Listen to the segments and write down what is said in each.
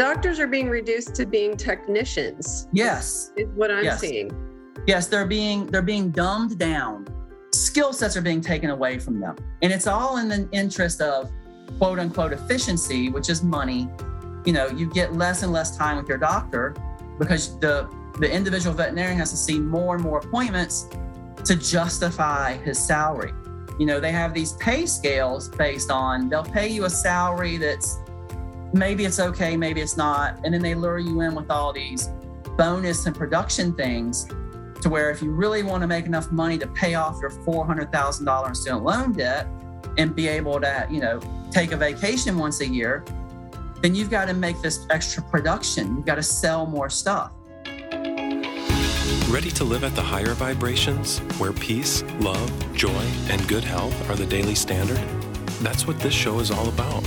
doctors are being reduced to being technicians. Yes. Is what I'm Yes. seeing. Yes, they're being they're being dumbed down. Skill sets are being taken away from them. And it's all in the interest of quote unquote efficiency, which is money. You know, you get less and less time with your doctor because the the individual veterinarian has to see more and more appointments to justify his salary. You know, they have these pay scales based on they'll pay you a salary that's maybe it's okay, maybe it's not. And then they lure you in with all these bonus and production things to where if you really want to make enough money to pay off your $400,000 in student loan debt and be able to, you know, take a vacation once a year, then you've got to make this extra production. You've got to sell more stuff. Ready to live at the higher vibrations, where peace, love, joy, and good health are the daily standard? That's what this show is all about.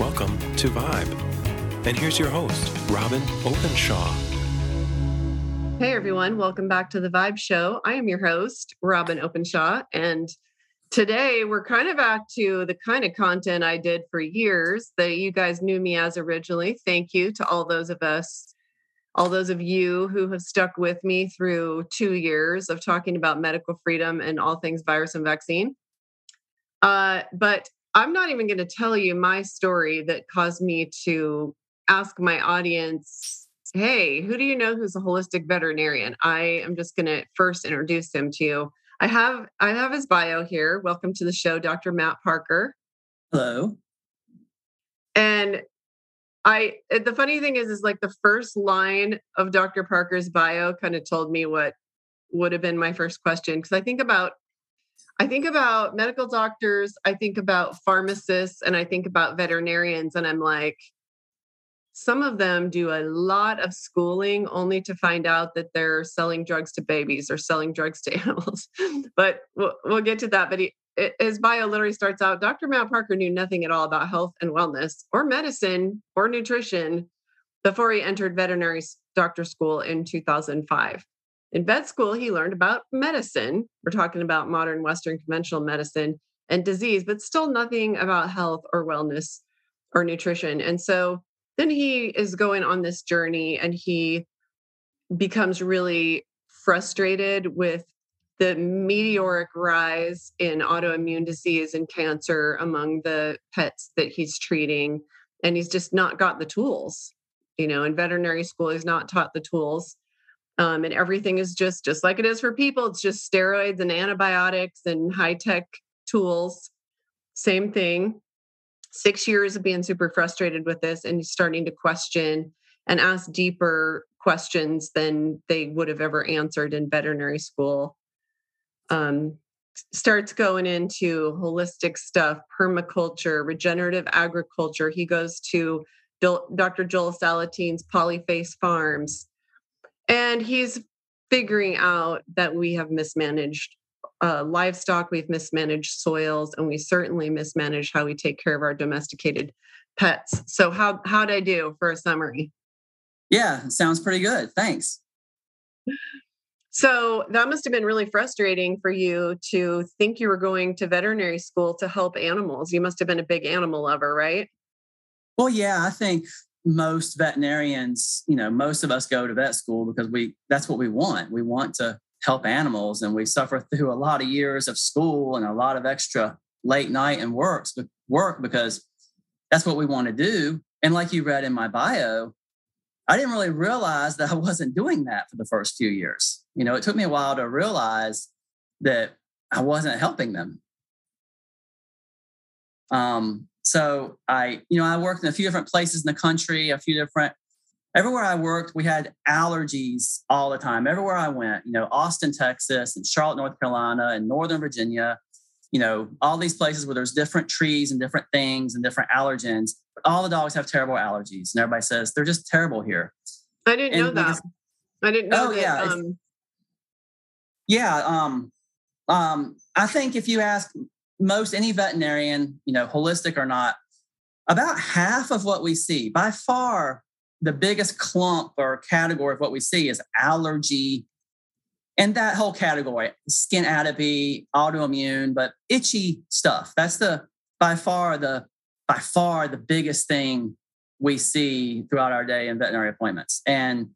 Welcome to Vibe. And here's your host, Robyn Openshaw. Hey everyone, welcome back to the Vibe Show. I am your host, Robyn Openshaw, and today we're kind of back to the kind of content I did for years that you guys knew me as originally. Thank you to all those of us, all those of you who have stuck with me through two years of talking about medical freedom and all things virus and vaccine. Uh, but I'm not even going to tell you my story that caused me to ask my audience hey, who do you know who's a holistic veterinarian? I am just going to first introduce him to you. I have I have his bio here. Welcome to the show, Dr. Matt Parker. Hello. And I eh, the funny thing is is like the first line of Dr. Parker's bio kind of told me what would have been my first question because I think about I think about medical doctors, I think about pharmacists, and I think about veterinarians, and I'm like, some of them do a lot of schooling only to find out that they're selling drugs to babies or selling drugs to animals. but we'll, we'll get to that. But he, his bio literally starts out Dr. Matt Parker knew nothing at all about health and wellness or medicine or nutrition before he entered veterinary doctor school in 2005. In vet school, he learned about medicine. We're talking about modern Western conventional medicine and disease, but still nothing about health or wellness or nutrition. And so then he is going on this journey and he becomes really frustrated with the meteoric rise in autoimmune disease and cancer among the pets that he's treating. And he's just not got the tools. You know, in veterinary school, he's not taught the tools um, and everything is just just like it is for people. It's just steroids and antibiotics and high tech tools. Same thing. Six years of being super frustrated with this and starting to question and ask deeper questions than they would have ever answered in veterinary school. Um, starts going into holistic stuff permaculture regenerative agriculture. He goes to dr joel Salatin's polyface farms and he's figuring out that we have mismanaged uh, livestock, we've mismanaged soils, and we certainly mismanaged how we take care of our domesticated pets. So, how how'd I do for a summary? Yeah, sounds pretty good. Thanks. So that must have been really frustrating for you to think you were going to veterinary school to help animals. You must have been a big animal lover, right? Well, yeah, I think most veterinarians, you know, most of us go to vet school because we that's what we want. We want to help animals and we suffer through a lot of years of school and a lot of extra late night and works work because that's what we want to do. And like you read in my bio, I didn't really realize that I wasn't doing that for the first few years. You know, it took me a while to realize that I wasn't helping them. Um, so I, you know, I worked in a few different places in the country, a few different, everywhere I worked, we had allergies all the time. Everywhere I went, you know, Austin, Texas, and Charlotte, North Carolina, and Northern Virginia, you know, all these places where there's different trees and different things and different allergens. But all the dogs have terrible allergies. And everybody says they're just terrible here. I didn't And know that. because- I didn't know Oh, that. yeah, Um, Yeah. Um, um, I think if you ask most any veterinarian, you know, holistic or not, about half of what we see, by far the biggest clump or category of what we see is allergy. And that whole category, skin atopy, autoimmune, but itchy stuff. That's the by far the by far the biggest thing we see throughout our day in veterinary appointments. And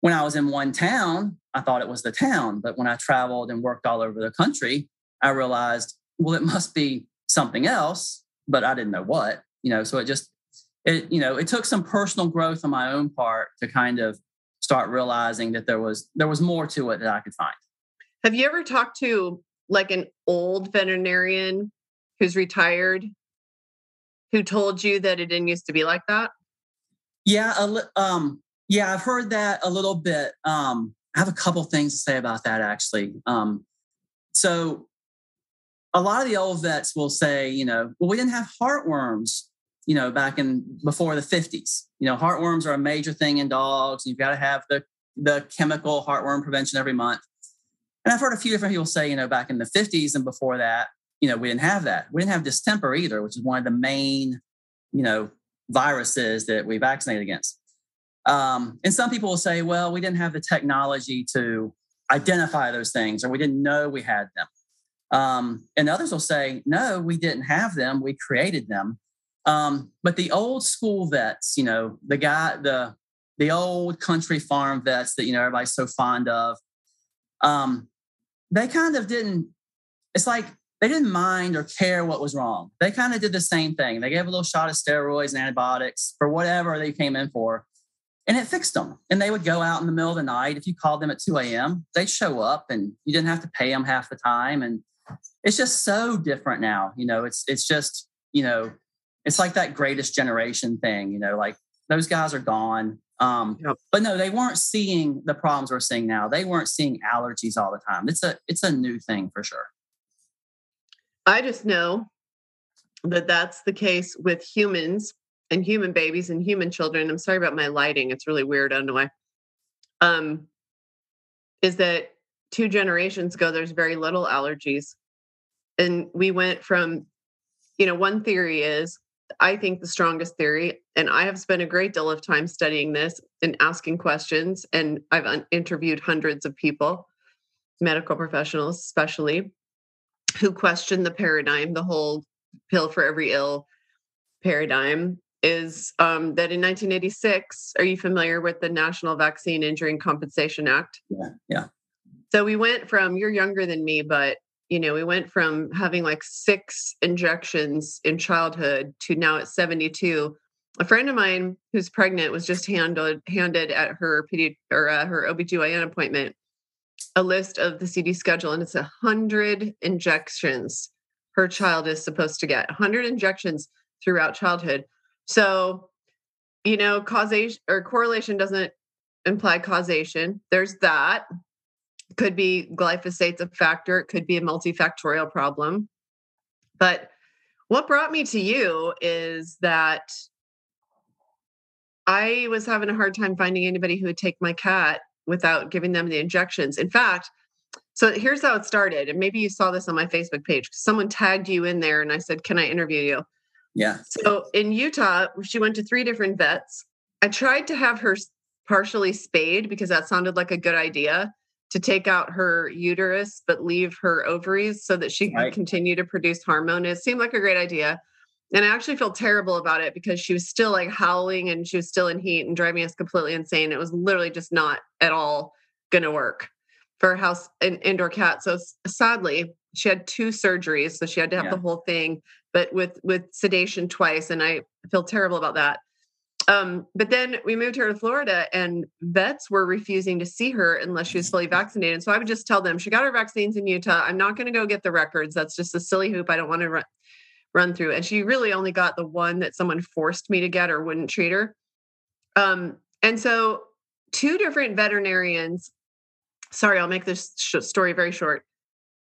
when I was in one town, I thought it was the town. But when I traveled and worked all over the country, I realized, well, it must be something else, but I didn't know what, you know, so it just, it, you know, it took some personal growth on my own part to kind of start realizing that there was, there was more to it that I could find. Have you ever talked to like an old veterinarian who's retired who told you that it didn't used to be like that? Yeah, um, yeah, I've heard that a little bit. Um, I have a couple things to say about that actually. Um, so, a lot of the old vets will say, you know, well, we didn't have heartworms, you know, back in before the 50s. You know, heartworms are a major thing in dogs. and You've got to have the the chemical heartworm prevention every month. And I've heard a few different people say, you know, back in the 50s and before that, you know, we didn't have that. We didn't have distemper either, which is one of the main, you know, viruses that we vaccinate against. Um, and some people will say, well, we didn't have the technology to identify those things, or we didn't know we had them. Um, and others will say, no, we didn't have them. We created them. Um, but the old school vets, you know, the guy, the the old country farm vets that you know everybody's so fond of, um, they kind of didn't. It's like they didn't mind or care what was wrong. They kind of did the same thing. They gave a little shot of steroids and antibiotics for whatever they came in for, and it fixed them. And they would go out in the middle of the night. If you called them at 2 a.m., they'd show up and you didn't have to pay them half the time. And it's just so different now. You know, it's it's just, you know, it's like that greatest generation thing, you know, like those guys are gone. Um, yep. but no, they weren't seeing the problems we're seeing now. They weren't seeing allergies all the time. It's a it's a new thing for sure. I just know that that's the case with humans and human babies and human children. I'm sorry about my lighting. It's really weird. I don't know why. Um, is that two generations ago, there's very little allergies. And we went from, you know, one theory is, I think the strongest theory, and I have spent a great deal of time studying this and asking questions, and I've interviewed hundreds of people, medical professionals especially, who questioned the paradigm, the whole pill for every ill paradigm, is um, that in 1986, are you familiar with the National Vaccine Injury and Compensation Act? Yeah, yeah. So we went from, you're younger than me, but you know, we went from having like six injections in childhood to now at 72. A friend of mine who's pregnant was just handed handed at her pedi- or uh, her OBGYN appointment a list of the CDC schedule, and it's a hundred injections her child is supposed to get. hundred injections throughout childhood. So, you know, causation or correlation doesn't imply causation. There's that. Could be glyphosate's a factor. It could be a multifactorial problem. But what brought me to you is that I was having a hard time finding anybody who would take my cat without giving them the injections. In fact, so here's how it started. And maybe you saw this on my Facebook page because someone tagged you in there and I said, Can I interview you? Yeah. So in Utah, she went to three different vets. I tried to have her partially spayed because that sounded like a good idea to take out her uterus but leave her ovaries so that she could continue to produce hormone. It seemed like a great idea. And I actually feel terrible about it because she was still like howling and she was still in heat and driving us completely insane. It was literally just not at all going to work for a house an indoor cat. So sadly, she had two surgeries, so she had to have yeah. the whole thing, but with with sedation twice, and I feel terrible about that. Um, but then we moved her to Florida, and vets were refusing to see her unless she was fully vaccinated. So I would just tell them she got her vaccines in Utah. I'm not going to go get the records. That's just a silly hoop. I don't want to run run through. And she really only got the one that someone forced me to get or wouldn't treat her. Um, and so two different veterinarians, sorry, I'll make this sh- story very short.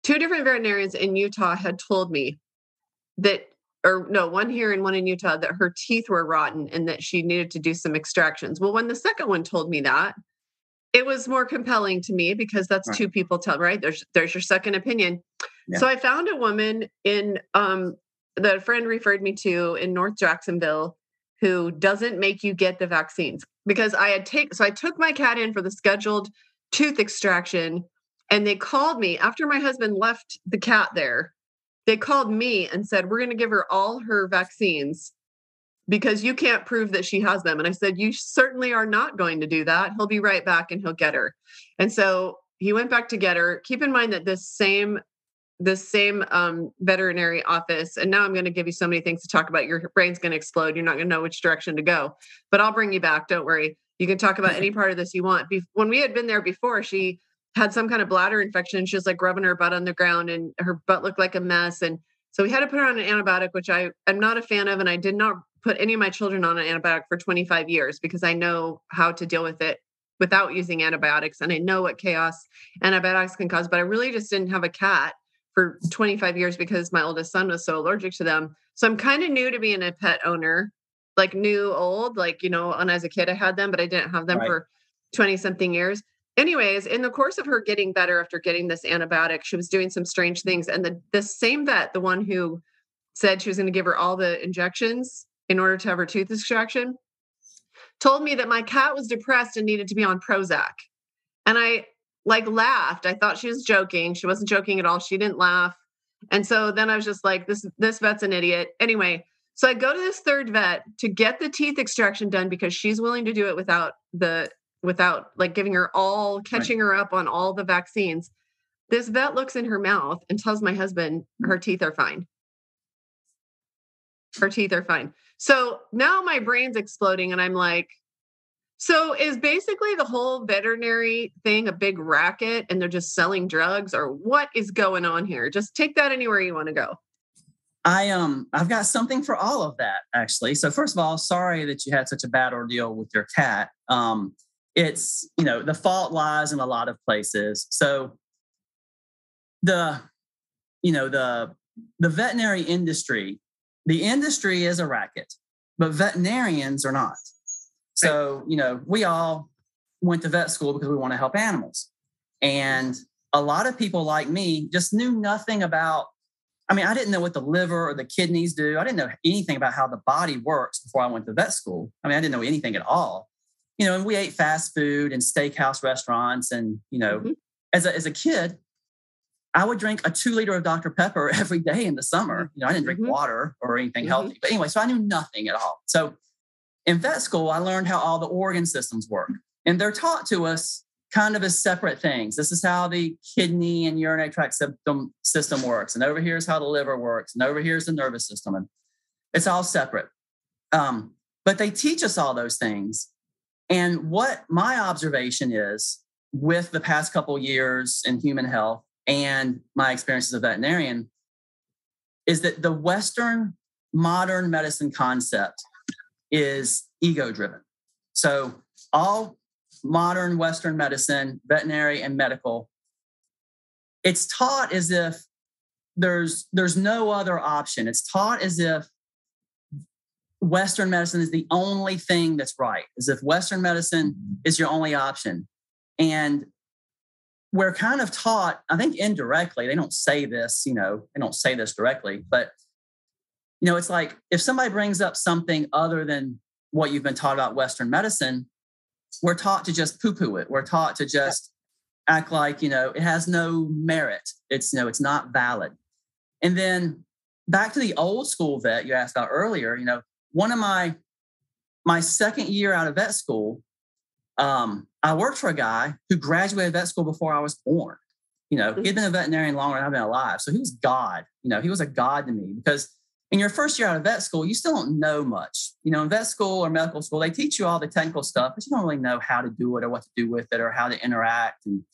Two different veterinarians in Utah had told me that, or no, one here and one in Utah, that her teeth were rotten and that she needed to do some extractions. Well, when the second one told me that, it was more compelling to me because that's right. two people tell right there's there's your second opinion yeah. so i found a woman in um that a friend referred me to in North Jacksonville who doesn't make you get the vaccines because I had take so I took my cat in for the scheduled tooth extraction and they called me after my husband left the cat there. They called me and said, We're going to give her all her vaccines because you can't prove that she has them. And I said, You certainly are not going to do that. He'll be right back and he'll get her. And so he went back to get her. Keep in mind that this same this same um, veterinary office. And now I'm going to give you so many things to talk about. Your brain's going to explode. You're not going to know which direction to go. But I'll bring you back. Don't worry. You can talk about any part of this you want. Be- when we had been there before, she had some kind of bladder infection. She was like rubbing her butt on the ground, and her butt looked like a mess. And so we had to put her on an antibiotic, which I am not a fan of, and I did not put any of my children on an antibiotic for 25 years because I know how to deal with it without using antibiotics and I know what chaos antibiotics can cause. But I really just didn't have a cat for 25 years because my oldest son was so allergic to them. So I'm kind of new to being a pet owner, like new old, like, you know, and as a kid I had them, but I didn't have them right. for 20 something years. Anyways, in the course of her getting better after getting this antibiotic, she was doing some strange things. And the, the same vet, the one who said she was going to give her all the injections in order to have her tooth extraction, told me that my cat was depressed and needed to be on Prozac. And I like laughed. I thought she was joking. She wasn't joking at all. She didn't laugh. And so then I was just like, this this vet's an idiot. Anyway, so I go to this third vet to get the teeth extraction done because she's willing to do it without the without like giving her all catching right. her up on all the vaccines. This vet looks in her mouth and tells my husband her teeth are fine. Her teeth are fine. So now my brain's exploding and I'm like, so is basically the whole veterinary thing a big racket and they're just selling drugs or what is going on here? Just take that anywhere you want to go. I um I've got something for all of that actually. So first of all, sorry that you had such a bad ordeal with your cat. Um it's, you know, the fault lies in a lot of places. So the you know, the the veterinary industry, the industry is a racket, but veterinarians are not. So, you know, we all went to vet school because we want to help animals. And a lot of people like me just knew nothing about. I mean, I didn't know what the liver or the kidneys do. I didn't know anything about how the body works before I went to vet school. I mean, I didn't know anything at all. You know, and we ate fast food and steakhouse restaurants. And, you know, mm-hmm. as, a, as a kid, I would drink a two liter of Dr. Pepper every day in the summer. You know, I didn't drink mm-hmm. water or anything mm-hmm. healthy. But anyway, so I knew nothing at all. So in vet school, I learned how all the organ systems work. And they're taught to us kind of as separate things. This is how the kidney and urinary tract system, system works. And over here is how the liver works. And over here is the nervous system. And it's all separate. Um, but they teach us all those things. And what my observation is with the past couple years in human health and my experience as a veterinarian is that the Western modern medicine concept is ego driven. So, all modern Western medicine, veterinary and medical, it's taught as if there's there's no other option. It's taught as if Western medicine is the only thing that's right, as if Western medicine mm-hmm. is your only option. And we're kind of taught, I think indirectly, they don't say this, you know, they don't say this directly, but you know, it's like if somebody brings up something other than what you've been taught about Western medicine, we're taught to just poo-poo it. We're taught to just act like, you know, it has no merit. It's, you know, it's not valid. And then back to the old school vet you asked about earlier, you know, one of my my second year out of vet school, um, I worked for a guy who graduated vet school before I was born. You know, he'd been a veterinarian longer than I've been alive. So he was God. You know, he was a God to me because in your first year out of vet school, you still don't know much. You know, in vet school or medical school, they teach you all the technical stuff, but you don't really know how to do it or what to do with it or how to interact. And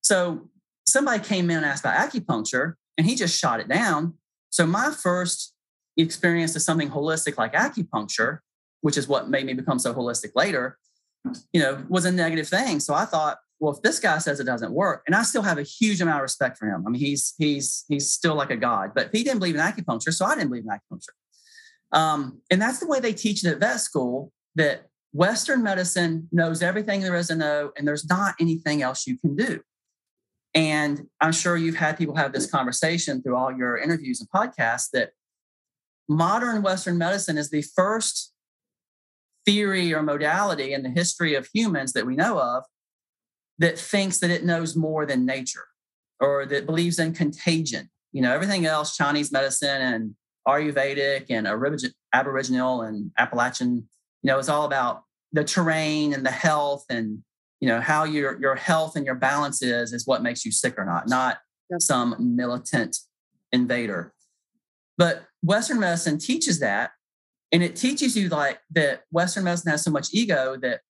so somebody came in and asked about acupuncture, and he just shot it down. So my first experience of something holistic like acupuncture, which is what made me become so holistic later, you know, was a negative thing. So I thought, well, if this guy says it doesn't work, and I still have a huge amount of respect for him. I mean, he's he's he's still like a god, but he didn't believe in acupuncture, so I didn't believe in acupuncture. Um, and that's the way they teach it at vet school that Western medicine knows everything there is to know, and there's not anything else you can do. And I'm sure you've had people have this conversation through all your interviews and podcasts that modern Western medicine is the first theory or modality in the history of humans that we know of that thinks that it knows more than nature or that believes in contagion. You know, everything else, Chinese medicine and Ayurvedic and Aboriginal and Appalachian. You know, it's all about the terrain and the health and you know how your your health and your balance is is what makes you sick or not, not some militant invader. But Western medicine teaches that, and it teaches you like that Western medicine has so much ego that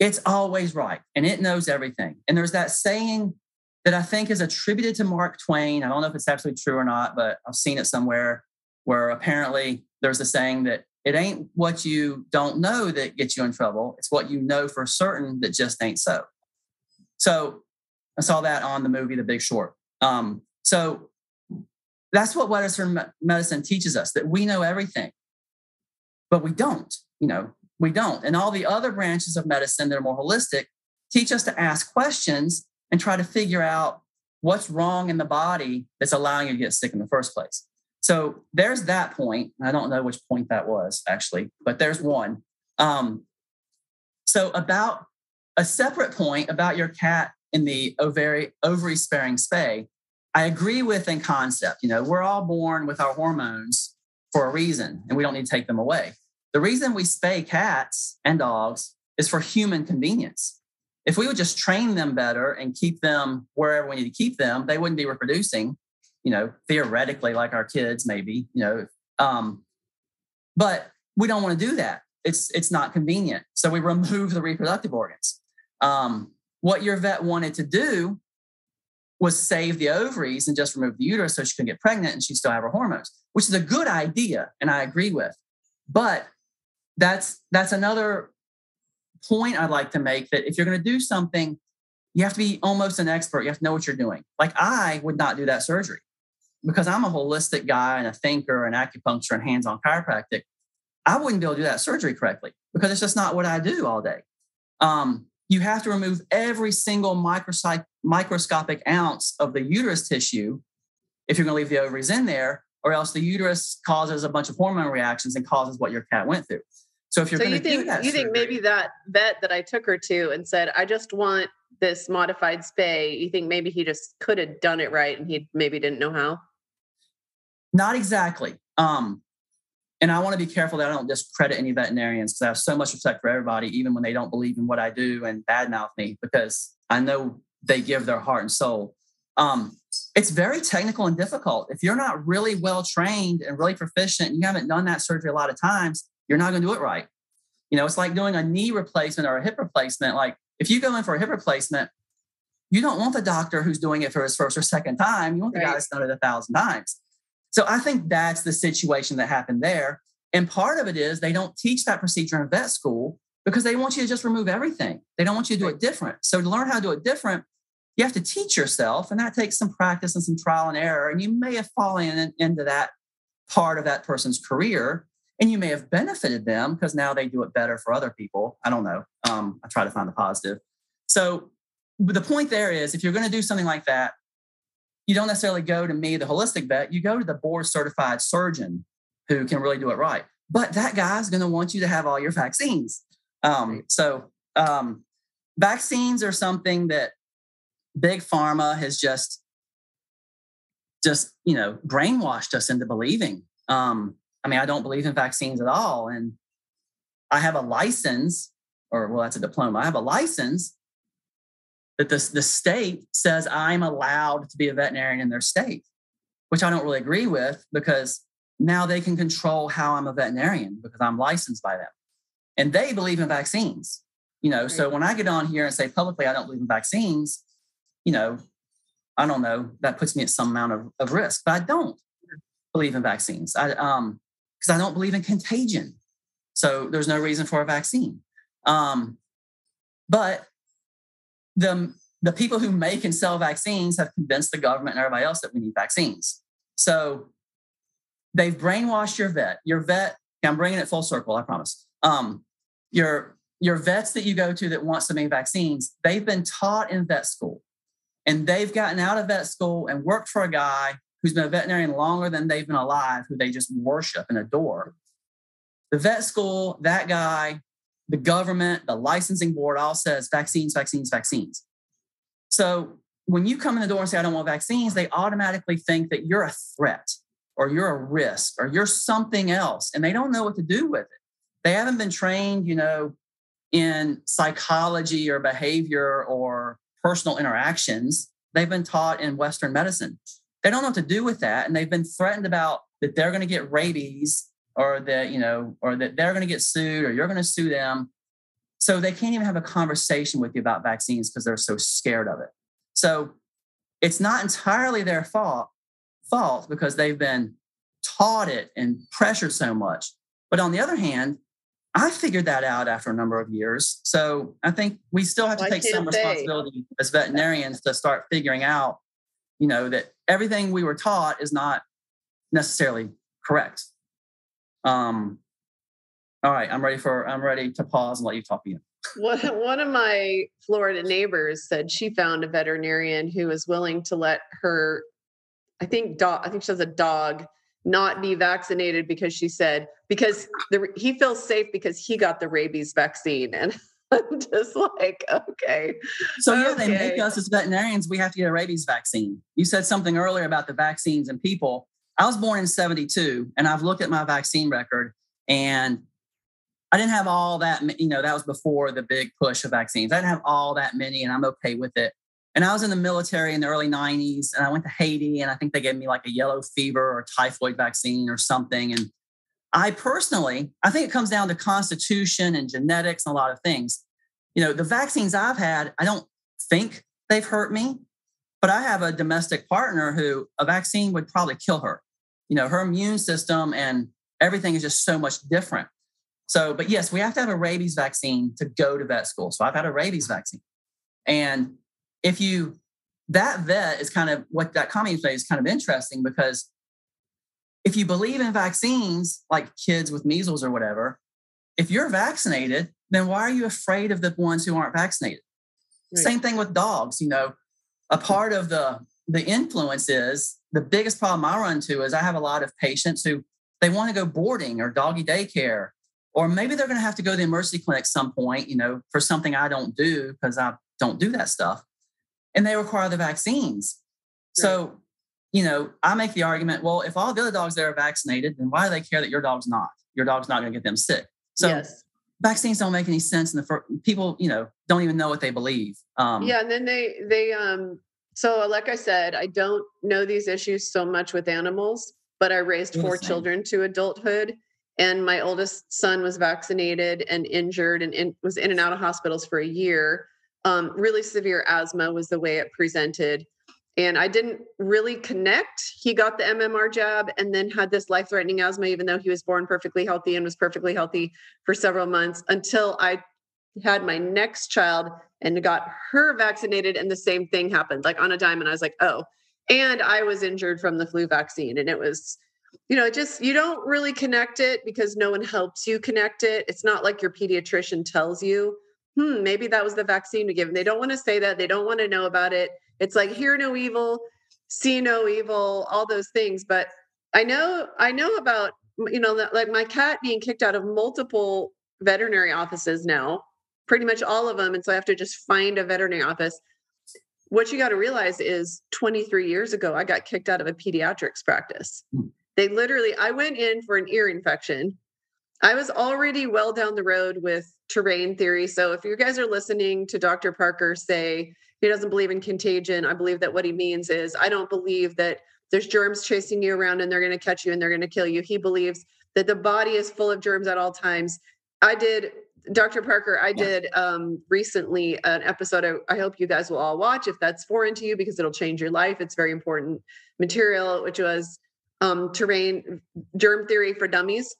it's always right and it knows everything. And there's that saying that I think is attributed to Mark Twain. I don't know if it's actually true or not, but I've seen it somewhere where apparently there's a saying that it ain't what you don't know that gets you in trouble. It's what you know for certain that just ain't so. So I saw that on the movie The Big Short. Um, so that's what Western medicine teaches us that we know everything, but we don't. You know, we don't. And all the other branches of medicine that are more holistic teach us to ask questions and try to figure out what's wrong in the body that's allowing you to get sick in the first place. So there's that point. I don't know which point that was actually, but there's one. Um, so about a separate point about your cat in the ovary ovary sparing spay, I agree with in concept. You know, we're all born with our hormones for a reason, and we don't need to take them away. The reason we spay cats and dogs is for human convenience. If we would just train them better and keep them wherever we need to keep them, they wouldn't be reproducing you know, theoretically like our kids, maybe, you know, um, but we don't want to do that. It's it's not convenient. So we remove the reproductive organs. Um, what your vet wanted to do was save the ovaries and just remove the uterus so she can get pregnant and she still have her hormones, which is a good idea, and I agree with. But that's that's another point I'd like to make that if you're going to do something, you have to be almost an expert. You have to know what you're doing. Like I would not do that surgery because I'm a holistic guy and a thinker and acupuncture and hands on chiropractic, I wouldn't be able to do that surgery correctly because it's just not what I do all day. Um, you have to remove every single microscopic ounce of the uterus tissue if you're going to leave the ovaries in there, or else the uterus causes a bunch of hormone reactions and causes what your cat went through. So if you're so going you to think do that, you surgery, think maybe that vet that I took her to and said, I just want this modified spay. You think maybe he just could have done it right and he maybe didn't know how? Not exactly. Um, and I want to be careful that I don't discredit any veterinarians because I have so much respect for everybody, even when they don't believe in what I do and badmouth me, because I know they give their heart and soul. Um, it's very technical and difficult. If you're not really well trained and really proficient, and you haven't done that surgery a lot of times, you're not going to do it right. You know, it's like doing a knee replacement or a hip replacement. Like if you go in for a hip replacement, you don't want the doctor who's doing it for his first or second time. You want the right. guy that's done it a thousand times. So I think that's the situation that happened there. And part of it is they don't teach that procedure in vet school because they want you to just remove everything. They don't want you to do it different. So to learn how to do it different, you have to teach yourself, and that takes some practice and some trial and error. And you may have fallen in, into that part of that person's career, and you may have benefited them because now they do it better for other people. I don't know. Um, I try to find the positive. So the point there is, if you're going to do something like that, you don't necessarily go to me, the holistic vet, you go to the board certified surgeon who can really do it right. But that guy's going to want you to have all your vaccines. Um, so, um, vaccines are something that big pharma has just, just you know, brainwashed us into believing. Um, I mean, I don't believe in vaccines at all, and I have a license, or well, that's a diploma. I have a license that the, the state says I'm allowed to be a veterinarian in their state, which I don't really agree with because now they can control how I'm a veterinarian because I'm licensed by them. And they believe in vaccines. You know, right. so when I get on here and say publicly I don't believe in vaccines, you know, I don't know, that puts me at some amount of, of risk, but I don't believe in vaccines. I um because I don't believe in contagion. So there's no reason for a vaccine. Um, but the, the people who make and sell vaccines have convinced the government and everybody else that we need vaccines. So they've brainwashed your vet. Your vet, I'm bringing it full circle, I promise. Um, your, your vets that you go to that want so many vaccines, they've been taught in vet school and they've gotten out of vet school and worked for a guy who's been a veterinarian longer than they've been alive, who they just worship and adore. The vet school, that guy the government, the licensing board all says vaccines, vaccines, vaccines. So when you come in the door and say, I don't want vaccines, they automatically think that you're a threat. or you're a risk or you're something else and they don't know what to do with it they haven't been trained you know in psychology or behavior or personal interactions they've been taught in western medicine. They don't know what to do with that and they've been threatened about that they're going to get rabies or that you know or that they're going to get sued or you're going to sue them. So they can't even have a conversation with you about vaccines because they're so scared of it. So it's not entirely their fault fault because they've been taught it and pressured so much. But on the other hand, I figured that out after a number of years. So I think we still have to take some responsibility as veterinarians to start figuring out, you know, that everything we were taught is not necessarily correct. Um, all right, I'm ready for I'm ready to pause and let you talk again. One, one of my Florida neighbors said she found a veterinarian who was willing to let her I think dog. I think she has a dog not be vaccinated because she said because the, he feels safe because he got the rabies vaccine and. I'm just like, okay. So yeah, okay. they make us as veterinarians, we have to get a rabies vaccine. You said something earlier about the vaccines and people. I was born in 72 and I've looked at my vaccine record and I didn't have all that, you know, that was before the big push of vaccines. I didn't have all that many and I'm okay with it. And I was in the military in the early 90s and I went to Haiti and I think they gave me like a yellow fever or typhoid vaccine or something. And I personally, I think it comes down to constitution and genetics and a lot of things. You know, the vaccines I've had, I don't think they've hurt me, but I have a domestic partner who a vaccine would probably kill her. You know, her immune system and everything is just so much different. So, but yes, we have to have a rabies vaccine to go to vet school. So I've had a rabies vaccine. And if you that vet is kind of what that comment you is kind of interesting because if you believe in vaccines like kids with measles or whatever if you're vaccinated then why are you afraid of the ones who aren't vaccinated? Right. same thing with dogs you know. A part of the the influence is the biggest problem i run into is i have a lot of patients who they want to go boarding or doggy daycare or maybe they're going to have to go to the emergency clinic some point you know for something i don't do because i don't do that stuff and they require the vaccines. Right. So, you know, I make the argument, well, if all the other dogs there are vaccinated, then why do they care that your dog's not? Your dog's not going to get them sick. So yes. vaccines don't make any sense. And the first, people, you know, don't even know what they believe. Um, yeah. And then they, they, um, so like I said, I don't know these issues so much with animals, but I raised four children to adulthood and my oldest son was vaccinated and injured and in, was in and out of hospitals for a year um, really severe asthma was the way it presented. And I didn't really connect. He got the MMR jab and then had this life threatening asthma, even though he was born perfectly healthy and was perfectly healthy for several months until I had my next child and got her vaccinated. And the same thing happened, like on a dime. And I was like, oh, and I was injured from the flu vaccine. And it was, you know, just you don't really connect it because no one helps you connect it. It's not like your pediatrician tells you hmm, maybe that was the vaccine we give. them. they don't want to say that. They don't want to know about it. It's like hear no evil, see no evil, all those things. But I know, I know about, you know, like my cat being kicked out of multiple veterinary offices now, pretty much all of them. And so I have to just find a veterinary office. What you got to realize is 23 years ago, I got kicked out of a pediatrics practice. Hmm. They literally, I went in for an ear infection. I was already well down the road with terrain theory. So if you guys are listening to Dr. Parker say he doesn't believe in contagion, I believe that what he means is I don't believe that there's germs chasing you around and they're going to catch you and they're going to kill you. He believes that the body is full of germs at all times. I did Dr. Parker, I did um, recently an episode I, I, hope you guys will all watch if that's foreign to you because it'll change your life. It's very important material, which was um, terrain germ theory for dummies.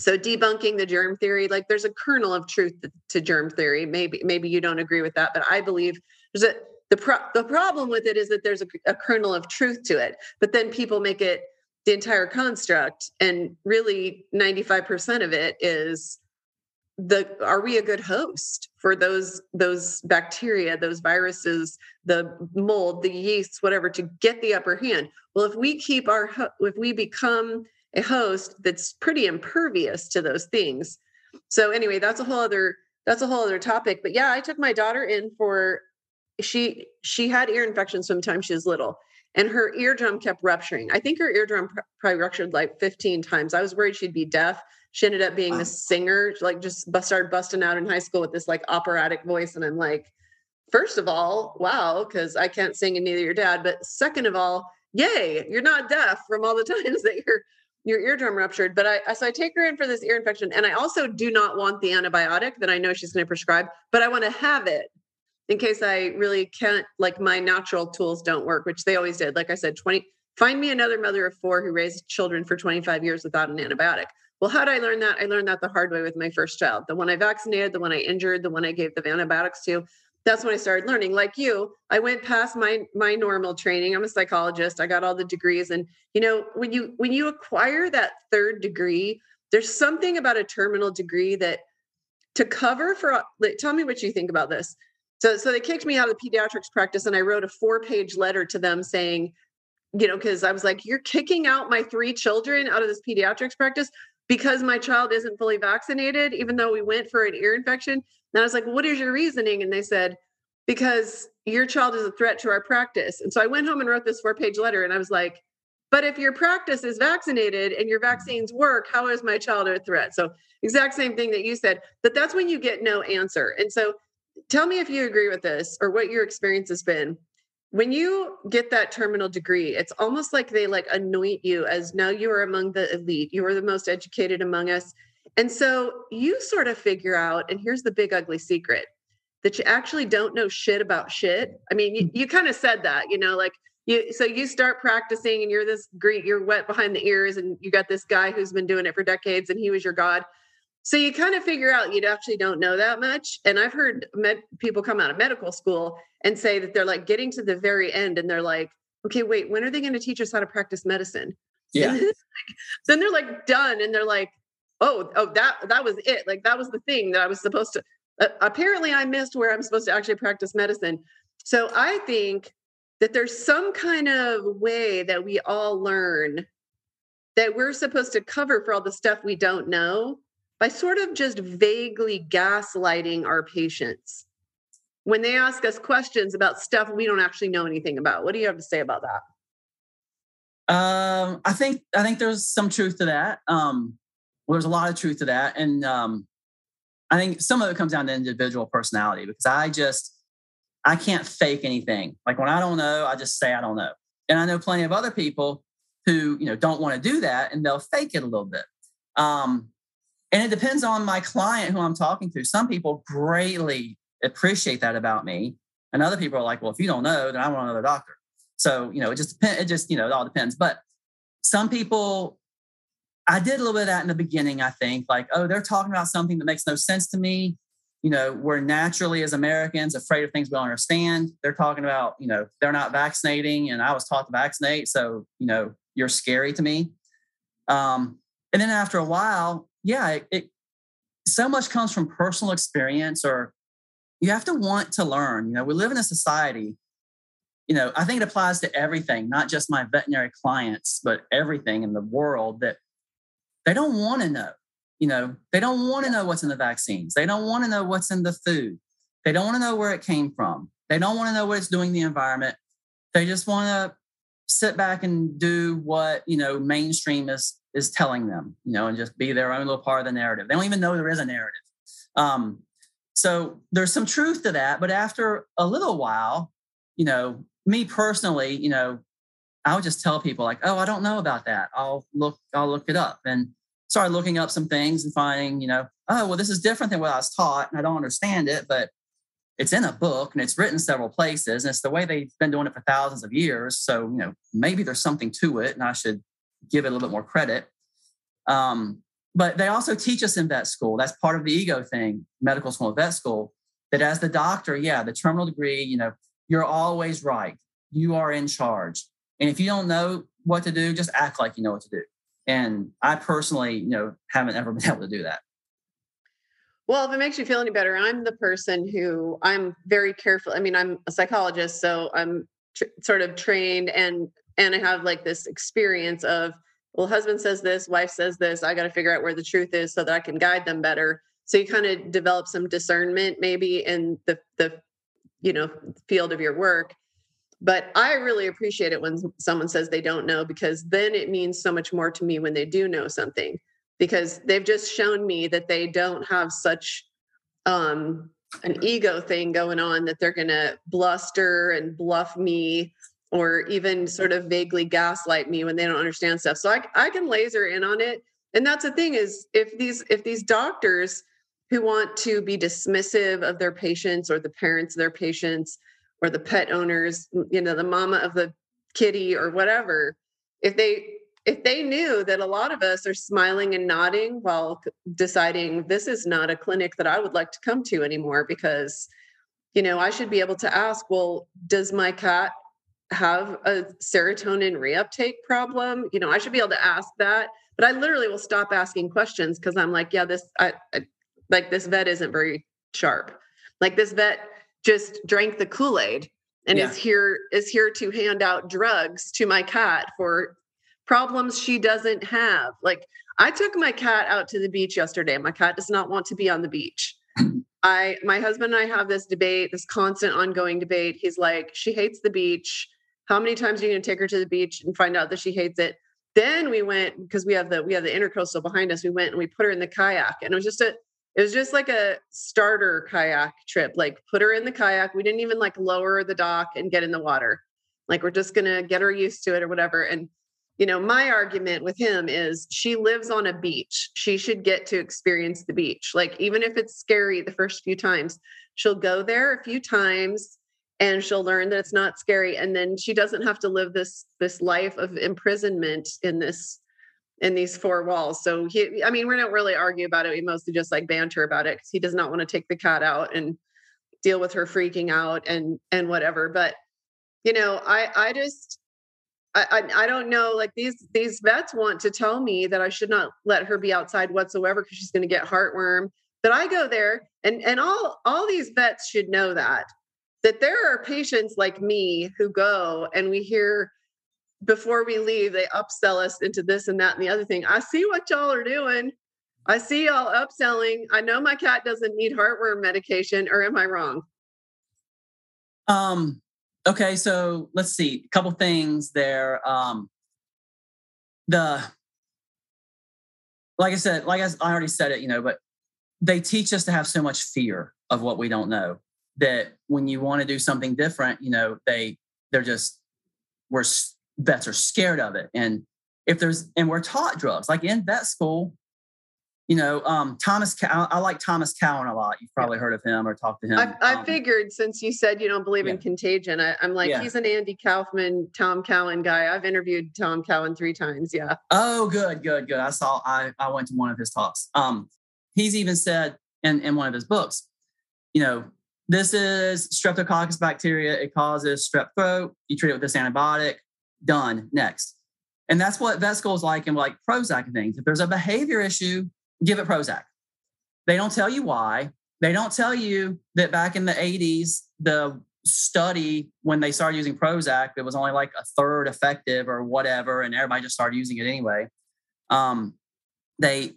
So debunking the germ theory, like there's a kernel of truth to germ theory. Maybe maybe you don't agree with that, but I believe there's a the pro- the problem with it is that there's a, a kernel of truth to it, but then people make it the entire construct, and really 95% of it is the are we a good host for those those bacteria those viruses the mold the yeasts whatever to get the upper hand well if we keep our if we become a host that's pretty impervious to those things. So anyway, that's a whole other that's a whole other topic. But yeah, I took my daughter in for she she had ear infections from the time she was little. and her eardrum kept rupturing. I think her eardrum probably ruptured like 15 times. I was worried she'd be deaf. She ended up being wow. this singer, like just started busting out in high school with this like operatic voice. And I'm like, first of all, wow, because I can't sing and neither your dad. But second of all, yay, you're not deaf from all the times that your your eardrum ruptured. But I so I take her in for this ear infection, and I also do not want the antibiotic that I know she's going to prescribe, but I want to have it in case I really can't, like my natural tools don't work, which they always did. Like I said, 20, find me another mother of four who raised children for 25 years without an antibiotic. Well, how did I learn that? I learned that the hard way with my first child. The one I vaccinated, the one I injured, the one I gave the antibiotics to. That's when I started learning. Like you, I went past my my normal training. I'm a psychologist. I got all the degrees, and you know when you when you acquire that third degree, there's something about a terminal degree that to cover for. Tell me what you think about this. So, so they kicked me out of the pediatrics practice, and I wrote a four-page letter to them saying, you know, because I was like, "You're kicking out my three children out of this pediatrics practice because my child isn't fully vaccinated, even though we went for an ear infection." And I was like, "What is your reasoning?" And they said, "Because your child is a threat to our practice." And so I went home and wrote this four-page letter, and I was like, "But if your practice is vaccinated and your mm-hmm. vaccines work, how is my child a threat?" So exact same thing that you said. But that's when you get no answer, and so tell me if you agree with this or what your experience has been when you get that terminal degree it's almost like they like anoint you as now you are among the elite you are the most educated among us and so you sort of figure out and here's the big ugly secret that you actually don't know shit about shit i mean you, mm. you kind of said that you know like you so you start practicing and you're this great you're wet behind the ears and you got this guy who's been doing it for decades and he was your god so you kind of figure out you actually don't know that much. And I've heard med- people come out of medical school and say that they're like getting to the very end and they're like, okay, wait, when are they going to teach us how to practice medicine? Yeah. Then, then they're like done and they're like, oh, oh, that that was it. Like that was the thing that I was supposed to. Uh, apparently, I missed where I'm supposed to actually practice medicine. So I think that there's some kind of way that we all learn that we're supposed to cover for all the stuff we don't know by sort of just vaguely gaslighting our patients when they ask us questions about stuff we don't actually know anything about. What do you have to say about that? Um, I think I think there's some truth to that. Um, well, there's a lot of truth to that, and um, I think some of it comes down to individual personality because I just I can't fake anything. Like when I don't know, I just say I don't know. And I know plenty of other people who you know don't want to do that, and they'll fake it a little bit. Um, and it depends on my client who I'm talking to. Some people greatly appreciate that about me. And other people are like, well, if you don't know, then I want another doctor. So, you know, it just depends. It just, you know, it all depends. But some people, I did a little bit of that in the beginning, I think, like, oh, they're talking about something that makes no sense to me. You know, we're naturally as Americans afraid of things we don't understand. They're talking about, you know, they're not vaccinating and I was taught to vaccinate. So, you know, you're scary to me. Um, and then after a while, yeah, it, it so much comes from personal experience or you have to want to learn. You know, we live in a society, you know, I think it applies to everything, not just my veterinary clients, but everything in the world that they don't want to know. You know, they don't want to know what's in the vaccines. They don't want to know what's in the food. They don't want to know where it came from. They don't want to know what it's doing the environment. They just want to sit back and do what, you know, mainstream is is telling them, you know, and just be their own little part of the narrative. They don't even know there is a narrative. Um, so there's some truth to that. But after a little while, you know, me personally, you know, I would just tell people like, oh, I don't know about that. I'll look, I'll look it up. And started looking up some things and finding, you know, oh, well, this is different than what I was taught and I don't understand it, but it's in a book and it's written several places and it's the way they've been doing it for thousands of years. So, you know, maybe there's something to it and I should give it a little bit more credit. Um, but they also teach us in vet school. That's part of the ego thing, medical school, and vet school. That as the doctor, yeah, the terminal degree, you know, you're always right. You are in charge. And if you don't know what to do, just act like you know what to do. And I personally, you know, haven't ever been able to do that. Well, if it makes you feel any better, I'm the person who I'm very careful. I mean, I'm a psychologist, so I'm tr- sort of trained and and I have like this experience of well, husband says this, wife says this. I got to figure out where the truth is so that I can guide them better. So you kind of develop some discernment maybe in the the you know field of your work. But I really appreciate it when someone says they don't know because then it means so much more to me when they do know something because they've just shown me that they don't have such um, an ego thing going on that they're going to bluster and bluff me or even sort of vaguely gaslight me when they don't understand stuff. So I, I can laser in on it. And that's the thing is if these if these doctors who want to be dismissive of their patients or the parents of their patients or the pet owners, you know, the mama of the kitty or whatever, if they if they knew that a lot of us are smiling and nodding while deciding this is not a clinic that I would like to come to anymore because you know, I should be able to ask, well, does my cat have a serotonin reuptake problem? You know, I should be able to ask that, but I literally will stop asking questions because I'm like, yeah, this I, I like this vet isn't very sharp. Like this vet just drank the Kool-Aid and yeah. is here is here to hand out drugs to my cat for problems she doesn't have. Like I took my cat out to the beach yesterday. My cat does not want to be on the beach. I my husband and I have this debate, this constant ongoing debate. He's like, she hates the beach. How many times are you going to take her to the beach and find out that she hates it? Then we went because we have the we have the intercoastal behind us. We went and we put her in the kayak, and it was just a it was just like a starter kayak trip. Like put her in the kayak. We didn't even like lower the dock and get in the water. Like we're just gonna get her used to it or whatever. And you know, my argument with him is she lives on a beach. She should get to experience the beach. Like even if it's scary the first few times, she'll go there a few times and she'll learn that it's not scary and then she doesn't have to live this this life of imprisonment in this in these four walls. So he, I mean, we don't really argue about it. We mostly just like banter about it because he does not want to take the cat out and deal with her freaking out and and whatever. But you know, I I just I, I, I don't know. Like these these vets want to tell me that I should not let her be outside whatsoever because she's going to get heartworm. But I go there and and all all these vets should know that that there are patients like me who go and we hear before we leave, they upsell us into this and that and the other thing. I see what y'all are doing. I see y'all upselling. I know my cat doesn't need heartworm medication, or am I wrong? Um, okay, so let's see. A couple things there. Um the like I said, like I already said it, you know, but they teach us to have so much fear of what we don't know that when you want to do something different, you know, they they're just we're vets are scared of it. And if there's, and we're taught drugs, like in vet school, you know, um, Thomas, I like Thomas Cowan a lot. You've probably heard of him or talked to him. I, I um, figured since you said you don't believe yeah. in contagion, I, am like, yeah. he's an Andy Kaufman, Tom Cowan guy. I've interviewed Tom Cowan three times. Yeah. Oh, good, good, good. I saw, I, I went to one of his talks. Um, he's even said in, in one of his books, you know, this is streptococcus bacteria. It causes strep throat. You treat it with this antibiotic done next. And that's what vet school is like in like Prozac and things. If there's a behavior issue, give it Prozac. They don't tell you why. They don't tell you that back in the 80s, the study when they started using Prozac, it was only like a third effective or whatever, and everybody just started using it anyway. Um, they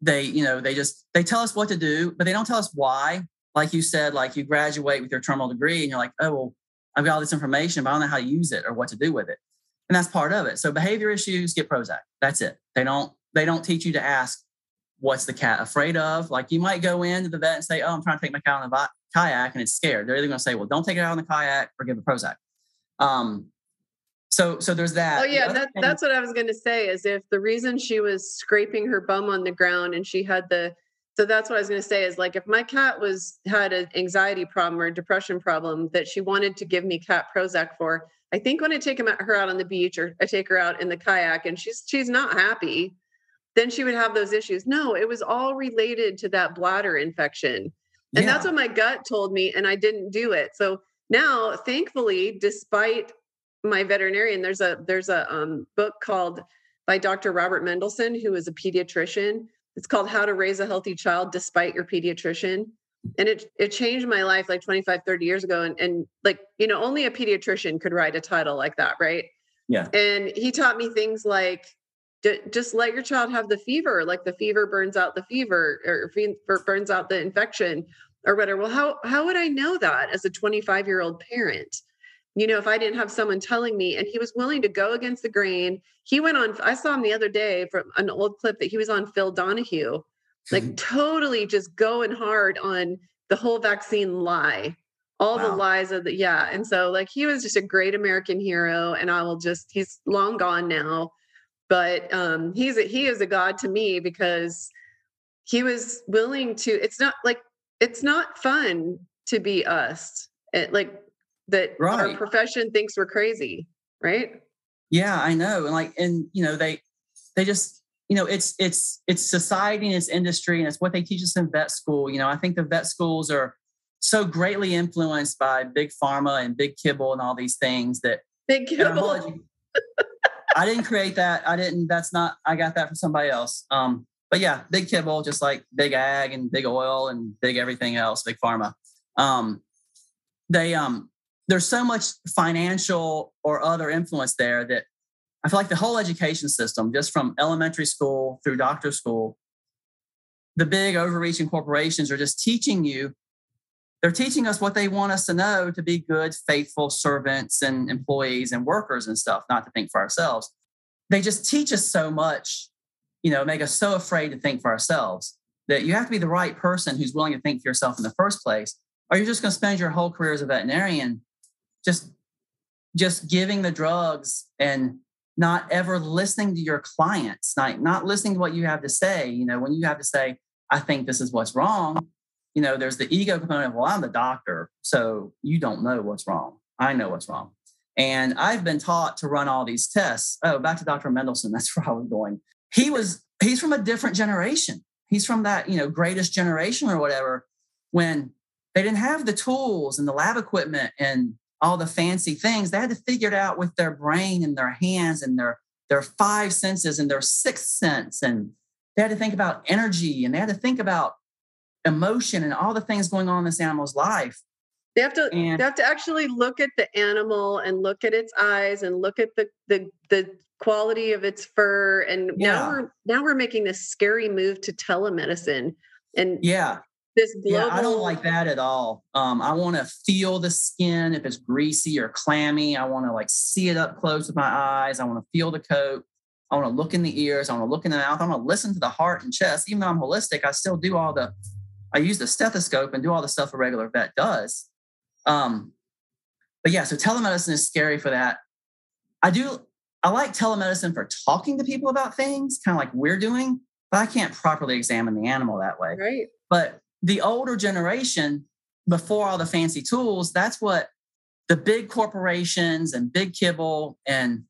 they you know they just they tell us what to do, but they don't tell us why. Like you said, like you graduate with your terminal degree, and you're like, oh well, I've got all this information, but I don't know how to use it or what to do with it and that's part of it. So behavior issues get Prozac. That's it. They don't they don't teach you to ask what's the cat afraid of. Like you might go into the vet and say, "Oh, I'm trying to take my cat on the kayak," and it's scared. They're either going to say, "Well, don't take it out on the kayak," or give it Prozac. Um, so so there's that. Oh yeah, that, thing, that's what I was going to say. Is if the reason she was scraping her bum on the ground and she had the so that's what I was going to say is like if my cat was had an anxiety problem or a depression problem that she wanted to give me cat Prozac for, I think when I take him, her out on the beach or I take her out in the kayak and she's she's not happy, then she would have those issues. No, it was all related to that bladder infection. And yeah. that's what my gut told me and I didn't do it. So now, thankfully, despite my veterinarian, there's a there's a um, book called by Dr. Robert Mendelsohn, who is a pediatrician. It's called How to Raise a Healthy Child Despite Your Pediatrician and it it changed my life like 25 30 years ago. And and like you know only a pediatrician could write a title like that right? Yeah. And he taught me things like just let your child have the fever. Like the fever burns out the fever or burns out the infection or whatever. Well how how would i know that as a 25 year old parent? You know, if I didn't have someone telling me, and he was willing to go against the grain. He went on, I saw him the other day from an old clip that he was on Phil Donahue, like mm-hmm. totally just going hard on the whole vaccine lie, all wow. the lies of the, yeah. And so, like, he was just a great American hero. And I will just, he's long gone now, but um, he's a, he is a god to me because he was willing to, it's not like, it's not fun to be us. It, like, that right. our profession thinks we're crazy, right? Yeah, I know. And like, and you know, they they just, you know, it's it's it's society and it's industry and it's what they teach us in vet school. You know, I think the vet schools are so greatly influenced by big pharma and big kibble and all these things that big kibble. I didn't create that. I didn't. That's not. I got that from somebody else. Um, but yeah, big kibble, just like big ag and big oil and big everything else, big pharma. Um, they um there's so much financial or other influence there that I feel like the whole education system, just from elementary school through doctor school, the big overreaching corporations are just teaching you, they're teaching us what they want us to know to be good, faithful servants and employees and workers and stuff, not to think for ourselves. They just teach us so much, you know, make us so afraid to think for ourselves that you have to be the right person who's willing to think for yourself in the first place, or you're just going to spend your whole career as a veterinarian just just giving the drugs and not ever listening to your clients not not listening to what you have to say. You know when you have to say i think this is what's wrong you know there's the ego component of well i'm the doctor so you don't know what's wrong. I know what's wrong. And i've been taught to run all these tests. Oh back to dr mendelsohn that's where i was going. He was he's from a different generation. He's from that you know greatest generation or whatever when they didn't have the tools and the lab equipment and all the fancy things. They had to figure it out with their brain and their hands and their their five senses and their sixth sense. And they had to think about energy and they had to think about emotion and all the things going on in this animal's life. They have to and, they have to actually look at the animal and look at its eyes and look at the the the quality of its fur. And yeah. now we're now we're making this scary move to telemedicine. And yeah, this global. Yeah, I don't like that at all. Um, I want to feel the skin if it's greasy or clammy. I want to like see it up close with my eyes. I want to feel the coat. I want to look in the ears. I want to look in the mouth. I want to listen to the heart and chest. Even though I'm holistic, I still do all the. I use the stethoscope and do all the stuff a regular vet does. Um, but yeah, so telemedicine is scary for that. I do. I like telemedicine for talking to people about things, kind of like we're doing, but I can't properly examine the animal that way. Right. But the older generation, before all the fancy tools, that's what the big corporations and big kibble and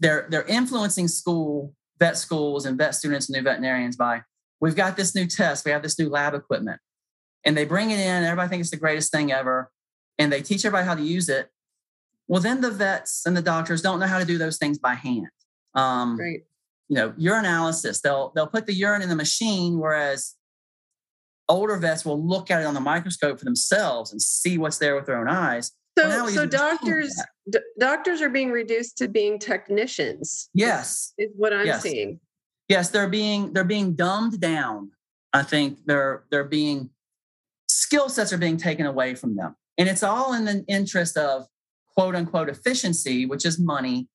they're they're influencing school vet schools and vet students and new veterinarians by we've got this new test, we have this new lab equipment, and they bring it in. Everybody thinks it's the greatest thing ever, and they teach everybody how to use it. Well, then the vets and the doctors don't know how to do those things by hand. Um, right. You know, urinalysis. They'll they'll put the urine in the machine, whereas older vets will look at it on the microscope for themselves and see what's there with their own eyes. So, well, so doctors d- doctors are being reduced to being technicians. Yes, is what I'm yes. seeing. Yes, they're being they're being dumbed down. I think they're they're being skill sets are being taken away from them, and it's all in the interest of quote unquote efficiency, which is money.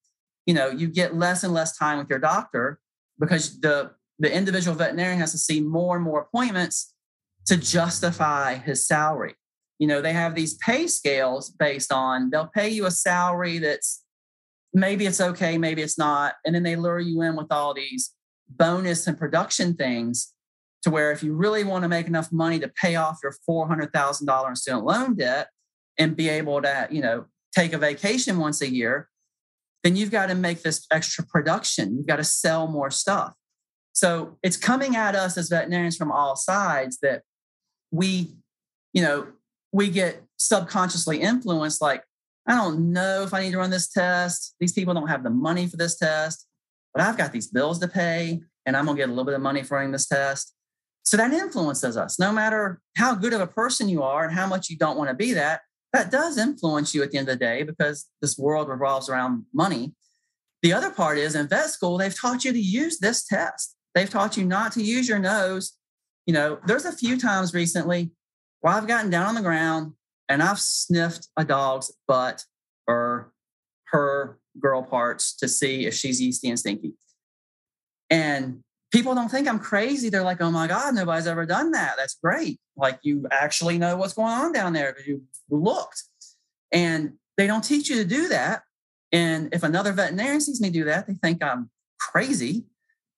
You know, you get less and less time with your doctor because the the individual veterinarian has to see more and more appointments to justify his salary. You know, they have these pay scales based on they'll pay you a salary that's maybe it's okay, maybe it's not. And then they lure you in with all these bonus and production things to where if you really want to make enough money to pay off your $400,000 student loan debt and be able to, you know, take a vacation once a year, then you've got to make this extra production. You've got to sell more stuff. So it's coming at us as veterinarians from all sides that we, you know, we get subconsciously influenced like, I don't know if I need to run this test. These people don't have the money for this test, but I've got these bills to pay and I'm going to get a little bit of money for running this test. So that influences us. No matter how good of a person you are and how much you don't want to be that, that does influence you at the end of the day because this world revolves around money. The other part is in vet school, they've taught you to use this test. They've taught you not to use your nose you know, there's a few times recently where I've gotten down on the ground and I've sniffed a dog's butt or her girl parts to see if she's yeasty and stinky. And people don't think I'm crazy. They're like, oh my God, nobody's ever done that. That's great. Like you actually know what's going on down there because you looked. And they don't teach you to do that. And if another veterinarian sees me do that, they think I'm crazy.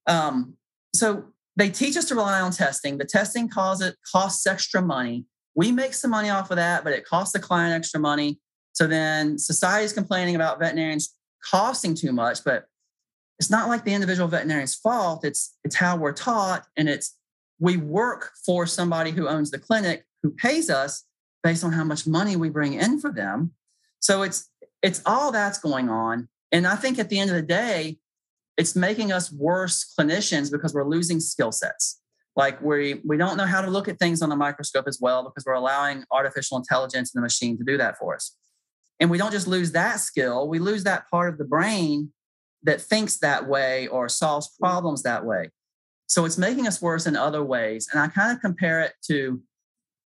Um, so they teach us to rely on testing. The testing cause it costs extra money. We make some money off of that, but it costs the client extra money. So then society is complaining about veterinarians costing too much, but it's not like the individual veterinarian's fault. It's it's how we're taught, and it's we work for somebody who owns the clinic who pays us based on how much money we bring in for them. So it's it's all that's going on. And I think at the end of the day, it's making us worse clinicians because we're losing skill sets. Like we we don't know how to look at things on the microscope as well because we're allowing artificial intelligence and the machine to do that for us. And we don't just lose that skill, we lose that part of the brain that thinks that way or solves problems that way. So it's making us worse in other ways. And I kind of compare it to,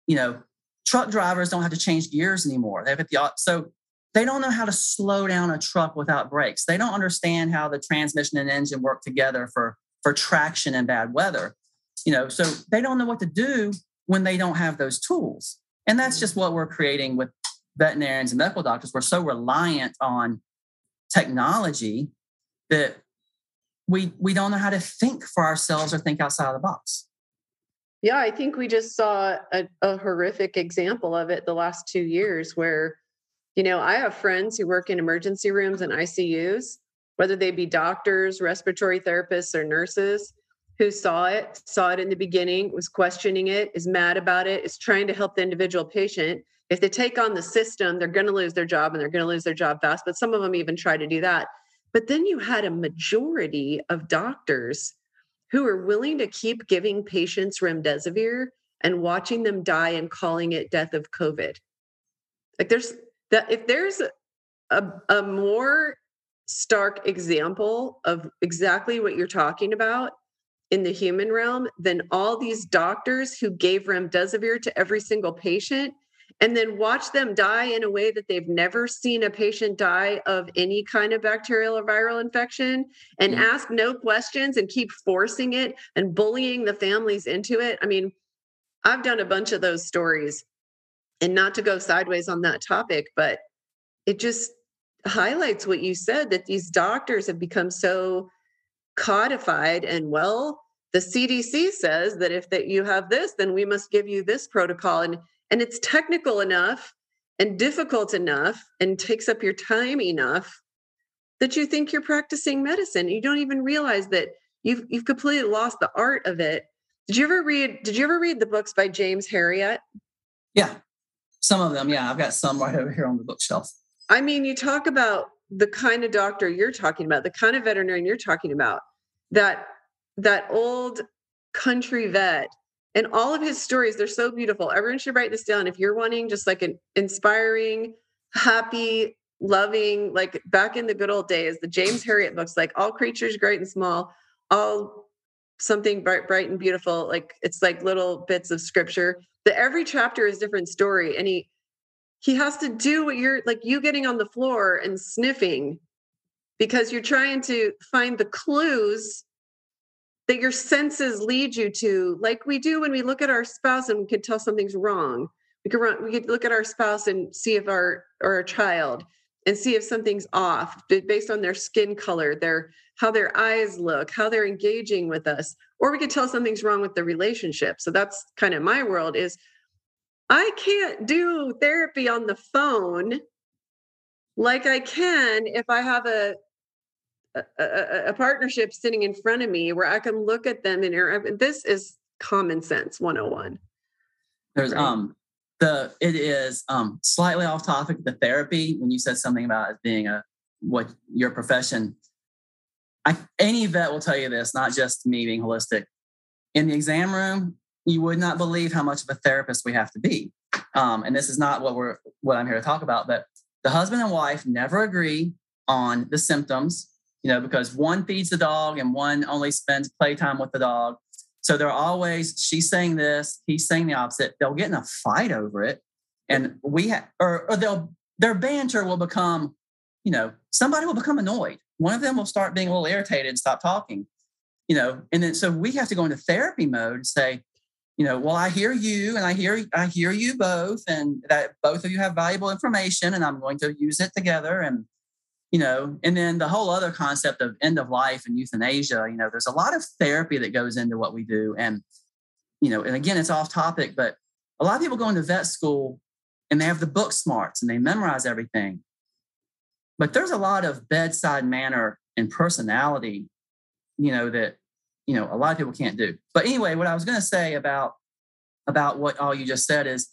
you know, truck drivers don't have to change gears anymore. They have the so they don't know how to slow down a truck without brakes. They don't understand how the transmission and engine work together for for traction in bad weather. You know, so they don't know what to do when they don't have those tools. And that's just what we're creating with veterinarians and medical doctors. We're so reliant on technology that we we don't know how to think for ourselves or think outside of the box. Yeah, I think we just saw a, a horrific example of it the last two years where, you know, I have friends who work in emergency rooms and ICUs, whether they be doctors, respiratory therapists, or nurses, who saw it, saw it in the beginning, was questioning it, is mad about it, is trying to help the individual patient. If they take on the system, they're going to lose their job and they're going to lose their job fast. But some of them even try to do that. But then you had a majority of doctors who are willing to keep giving patients remdesivir and watching them die and calling it death of COVID. Like there's that if there's a, a more stark example of exactly what you're talking about in the human realm than all these doctors who gave remdesivir to every single patient and then watch them die in a way that they've never seen a patient die of any kind of bacterial or viral infection and mm-hmm. ask no questions and keep forcing it and bullying the families into it. I mean, I've done a bunch of those stories and not to go sideways on that topic, but it just highlights what you said that these doctors have become so codified and well the cdc says that if that you have this then we must give you this protocol and and it's technical enough and difficult enough and takes up your time enough that you think you're practicing medicine. You don't even realize that you've you've completely lost the art of it. Did you ever read did you ever read the books by James Herriot Yeah. Some of them, yeah. I've got some right over here on the bookshelf. I mean, you talk about the kind of doctor you're talking about, the kind of veterinarian you're talking about, that that old country vet and all of his stories they're so beautiful everyone should write this down if you're wanting just like an inspiring happy loving like back in the good old days the james herriot books like all creatures great and small all something bright bright and beautiful like it's like little bits of scripture that every chapter is different story and he he has to do what you're like you getting on the floor and sniffing because you're trying to find the clues that your senses lead you to, like we do when we look at our spouse and we can tell something's wrong. We could run, we could look at our spouse and see if our or our child and see if something's off based on their skin color, their how their eyes look, how they're engaging with us, or we could tell something's wrong with the relationship. So that's kind of my world is I can't do therapy on the phone like I can if I have a a, a, partnership sitting in front of me where I can look at them and this is common sense 101. There's right? um the it is um slightly off topic the therapy when you said something about it being a what your profession. I any vet will tell you this, not just me being holistic. In the exam room, you would not believe how much of a therapist we have to be. Um, and this is not what we're what I'm here to talk about, but the husband and wife never agree on the symptoms you know, because one feeds the dog and one only spends playtime with the dog. So they're always, she's saying this, he's saying the opposite. They'll get in a fight over it. And we have, or, or they'll their banter will become, you know, somebody will become annoyed. One of them will start being a little irritated and stop talking, you know, and then so we have to go into therapy mode and say, you know, well, I hear you and I hear I hear you both, and that both of you have valuable information, and I'm going to use it together. And you know, and then the whole other concept of end of life and euthanasia, you know, there's a lot of therapy that goes into what we do. And, you know, and again, it's off topic, but a lot of people go into vet school and they have the book smarts and they memorize everything. But there's a lot of bedside manner and personality, you know, that, you know, a lot of people can't do. But anyway, what I was going to say about about what all you just said is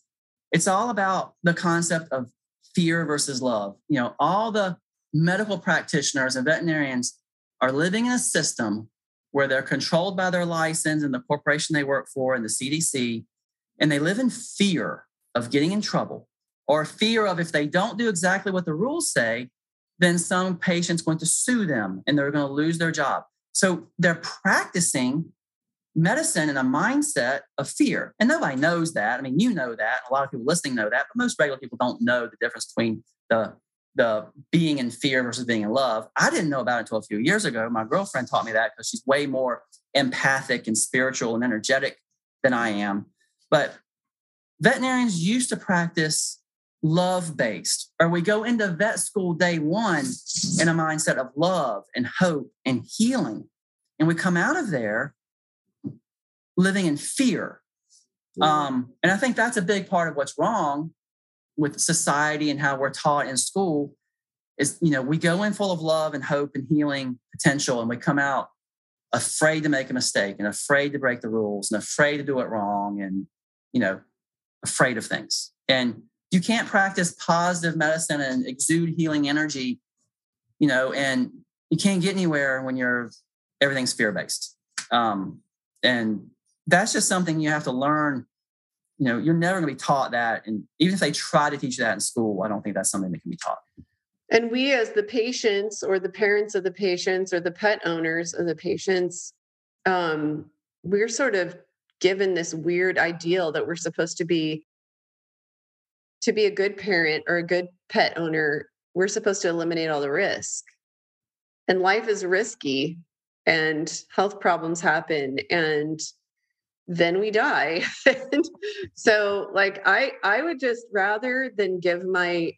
it's all about the concept of fear versus love. You know, all the medical practitioners and veterinarians are living in a system where they're controlled by their license and the corporation they work for and the CDC, and they live in fear of getting in trouble or fear of if they don't do exactly what the rules say, then some patient's going to sue them and they're going to lose their job. So they're practicing medicine in a mindset of fear. And nobody knows that. I mean, you know that. A lot of people listening know that, but most regular people don't know the difference between the the being in fear versus being in love. I didn't know about it until a few years ago. My girlfriend taught me that because she's way more empathic and spiritual and energetic than I am. But veterinarians used to practice love based, or we go into vet school day one in a mindset of love and hope and healing. And we come out of there living in fear. Um, and I think that's a big part of what's wrong with society and how we're taught in school is you know we go in full of love and hope and healing potential and we come out afraid to make a mistake and afraid to break the rules and afraid to do it wrong and you know afraid of things and you can't practice positive medicine and exude healing energy you know and you can't get anywhere when you're everything's fear based um, and that's just something you have to learn you know, you're never going to be taught that. And even if they try to teach that in school, I don't think that's something that can be taught. And we, as the patients or the parents of the patients or the pet owners of the patients, um, we're sort of given this weird ideal that we're supposed to be to be a good parent or a good pet owner we're supposed to eliminate all the risk. And life is risky and health problems happen and then we die. So like i i would just rather than give my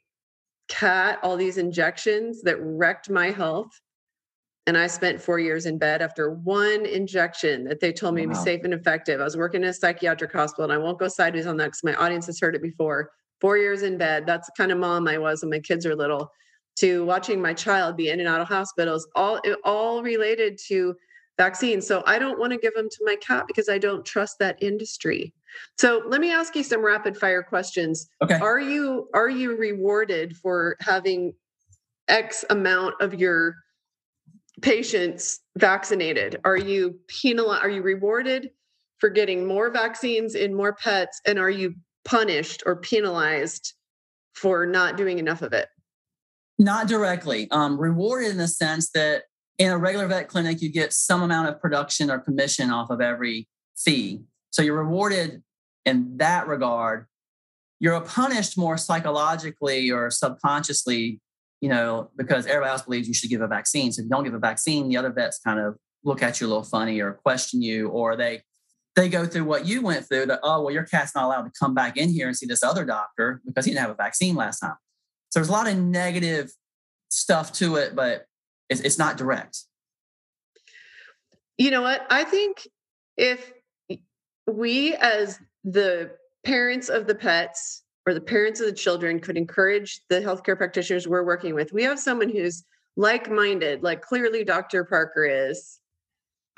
cat all these injections that wrecked my health and i spent four years in bed after one injection that they told me wow. to be safe and effective. I was working in a psychiatric hospital and i won't go sideways on that because my audience has heard it before four years in bed that's the kind of mom i was when my kids are little to watching my child be in and out of hospitals all all related to vaccines. So I don't want to give them to my cat because I don't trust that industry. So let me ask you some rapid fire questions. Okay. Are you are you rewarded for having X amount of your patients vaccinated? Are you penalized? are you rewarded for getting more vaccines in more pets and are you punished or penalized for not doing enough of it? Not directly. Um, rewarded in the sense that in a regular vet clinic, you get some amount of production or commission off of every fee. So you're rewarded in that regard. You're punished more psychologically or subconsciously, you know, because everybody else believes you should give a vaccine. So if you don't give a vaccine, the other vets kind of look at you a little funny or question you, or they they go through what you went through that, oh, well, your cat's not allowed to come back in here and see this other doctor because he didn't have a vaccine last time. So there's a lot of negative stuff to it, but it's, it's not direct. You know what? I think if we, as the parents of the pets or the parents of the children, could encourage the healthcare practitioners we're working with, we have someone who's like minded, like clearly Dr. Parker is.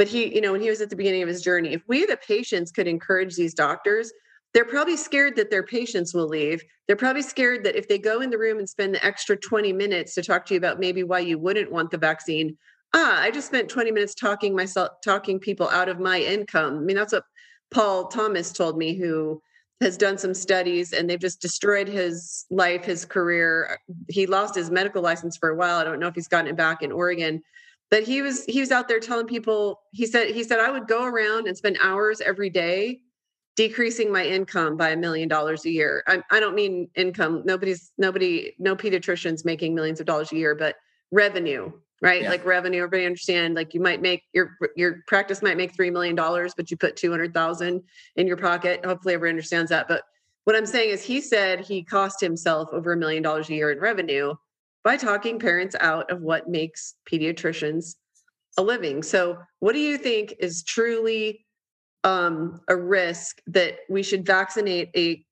But he, you know, when he was at the beginning of his journey, if we, the patients, could encourage these doctors, they're probably scared that their patients will leave. They're probably scared that if they go in the room and spend the extra 20 minutes to talk to you about maybe why you wouldn't want the vaccine, ah, I just spent 20 minutes talking myself, talking people out of my income. I mean, that's what Paul Thomas told me, who has done some studies and they've just destroyed his life, his career. He lost his medical license for a while. I don't know if he's gotten it back in Oregon. But he was he was out there telling people, he said, he said, I would go around and spend hours every day decreasing my income by a million dollars a year. I, I don't mean income. Nobody's nobody, no pediatricians making millions of dollars a year, but revenue, right? Yeah. Like revenue. Everybody understand. Like you might make your your practice might make three million dollars, but you put two hundred thousand in your pocket. Hopefully, everyone understands that. But what I'm saying is, he said he cost himself over a million dollars a year in revenue by talking parents out of what makes pediatricians a living. So, what do you think is truly um, a risk that we should vaccinate a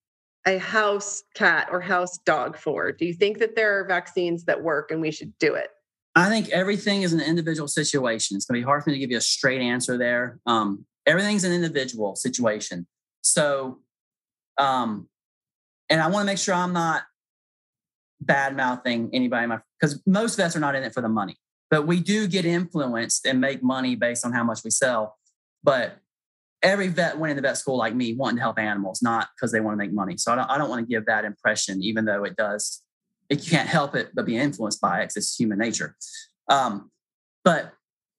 a house cat or house dog for? Do you think that there are vaccines that work and we should do it? I think everything is an individual situation. It's going to be hard for me to give you a straight answer there. Um, everything's an individual situation. So, um, and I want to make sure I'm not bad mouthing anybody because most vets are not in it for the money, but we do get influenced and make money based on how much we sell. But every vet went into vet school like me wanting to help animals, not because they want to make money. So I don't, I don't want to give that impression, even though it does, it, can't help it but be influenced by it it's human nature. Um, but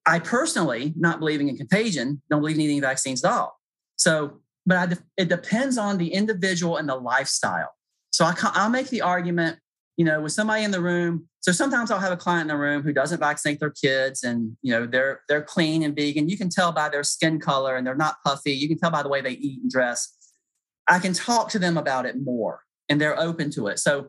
I personally, not believing in contagion, don't believe in needing vaccines at all. So, but I, it depends on the individual and the lifestyle. So I, I'll make the argument you know, with somebody in the room. So sometimes I'll have a client in the room who doesn't vaccinate their kids and, you know, they're they're clean and vegan. You can tell by their skin color and they're not puffy. You can tell by the way they eat and dress. I can talk to them about it more and they're open to it. So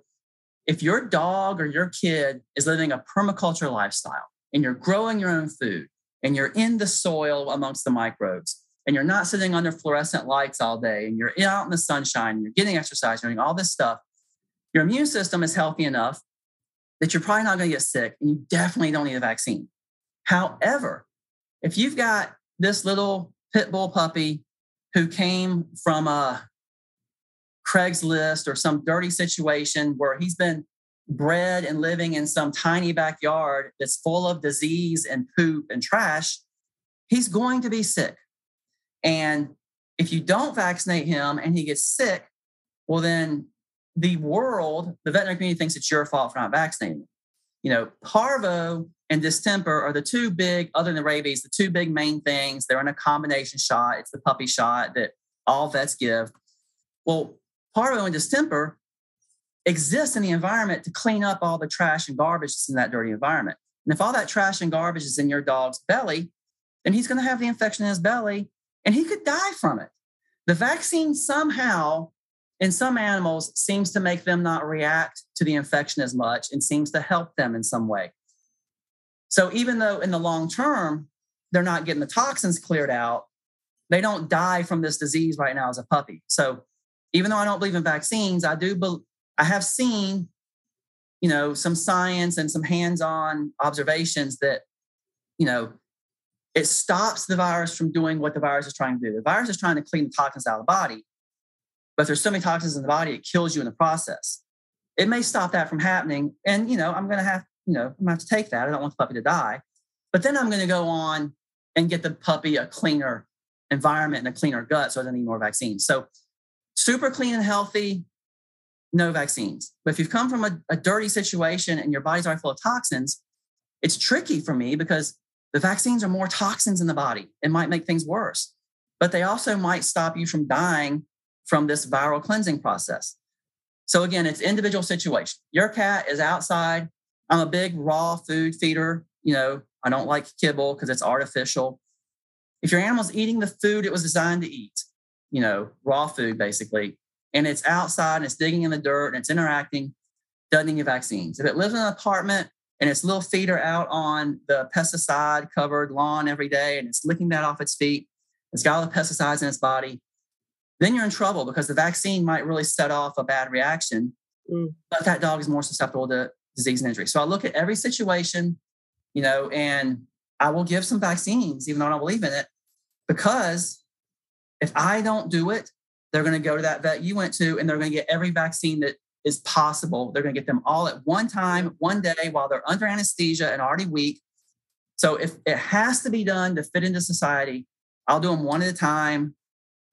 if your dog or your kid is living a permaculture lifestyle and you're growing your own food and you're in the soil amongst the microbes and you're not sitting under fluorescent lights all day and you're out in the sunshine and you're getting exercise, you're doing all this stuff, your immune system is healthy enough that you're probably not going to get sick and you definitely don't need a vaccine. However, if you've got this little pit bull puppy who came from a Craigslist or some dirty situation where he's been bred and living in some tiny backyard that's full of disease and poop and trash, he's going to be sick. And if you don't vaccinate him and he gets sick, well, then the world, the veterinary community thinks it's your fault for not vaccinating. You know, parvo and distemper are the two big, other than rabies, the two big main things. They're in a combination shot. It's the puppy shot that all vets give. Well, parvo and distemper exist in the environment to clean up all the trash and garbage that's in that dirty environment. And if all that trash and garbage is in your dog's belly, then he's going to have the infection in his belly and he could die from it. The vaccine somehow in some animals seems to make them not react to the infection as much and seems to help them in some way. So even though in the long term they're not getting the toxins cleared out, they don't die from this disease right now as a puppy. So even though I don't believe in vaccines, I do be, I have seen you know some science and some hands-on observations that you know it stops the virus from doing what the virus is trying to do. The virus is trying to clean the toxins out of the body but there's so many toxins in the body, it kills you in the process. It may stop that from happening. And, you know, I'm going to have, you know, I'm going to have to take that. I don't want the puppy to die. But then I'm going to go on and get the puppy a cleaner environment and a cleaner gut so it doesn't need more vaccines. So super clean and healthy, no vaccines. But if you've come from a, a dirty situation and your body's already full of toxins, it's tricky for me because the vaccines are more toxins in the body. It might make things worse, but they also might stop you from dying from this viral cleansing process. So again, it's individual situation. Your cat is outside. I'm a big raw food feeder. You know, I don't like kibble because it's artificial. If your animal's eating the food it was designed to eat, you know, raw food basically, and it's outside and it's digging in the dirt and it's interacting, doesn't need vaccines. If it lives in an apartment and its little feeder out on the pesticide covered lawn every day and it's licking that off its feet, it's got all the pesticides in its body, then you're in trouble because the vaccine might really set off a bad reaction. Mm. But that dog is more susceptible to disease and injury. So I look at every situation, you know, and I will give some vaccines, even though I don't believe in it, because if I don't do it, they're going to go to that vet you went to and they're going to get every vaccine that is possible. They're going to get them all at one time, one day while they're under anesthesia and already weak. So if it has to be done to fit into society, I'll do them one at a time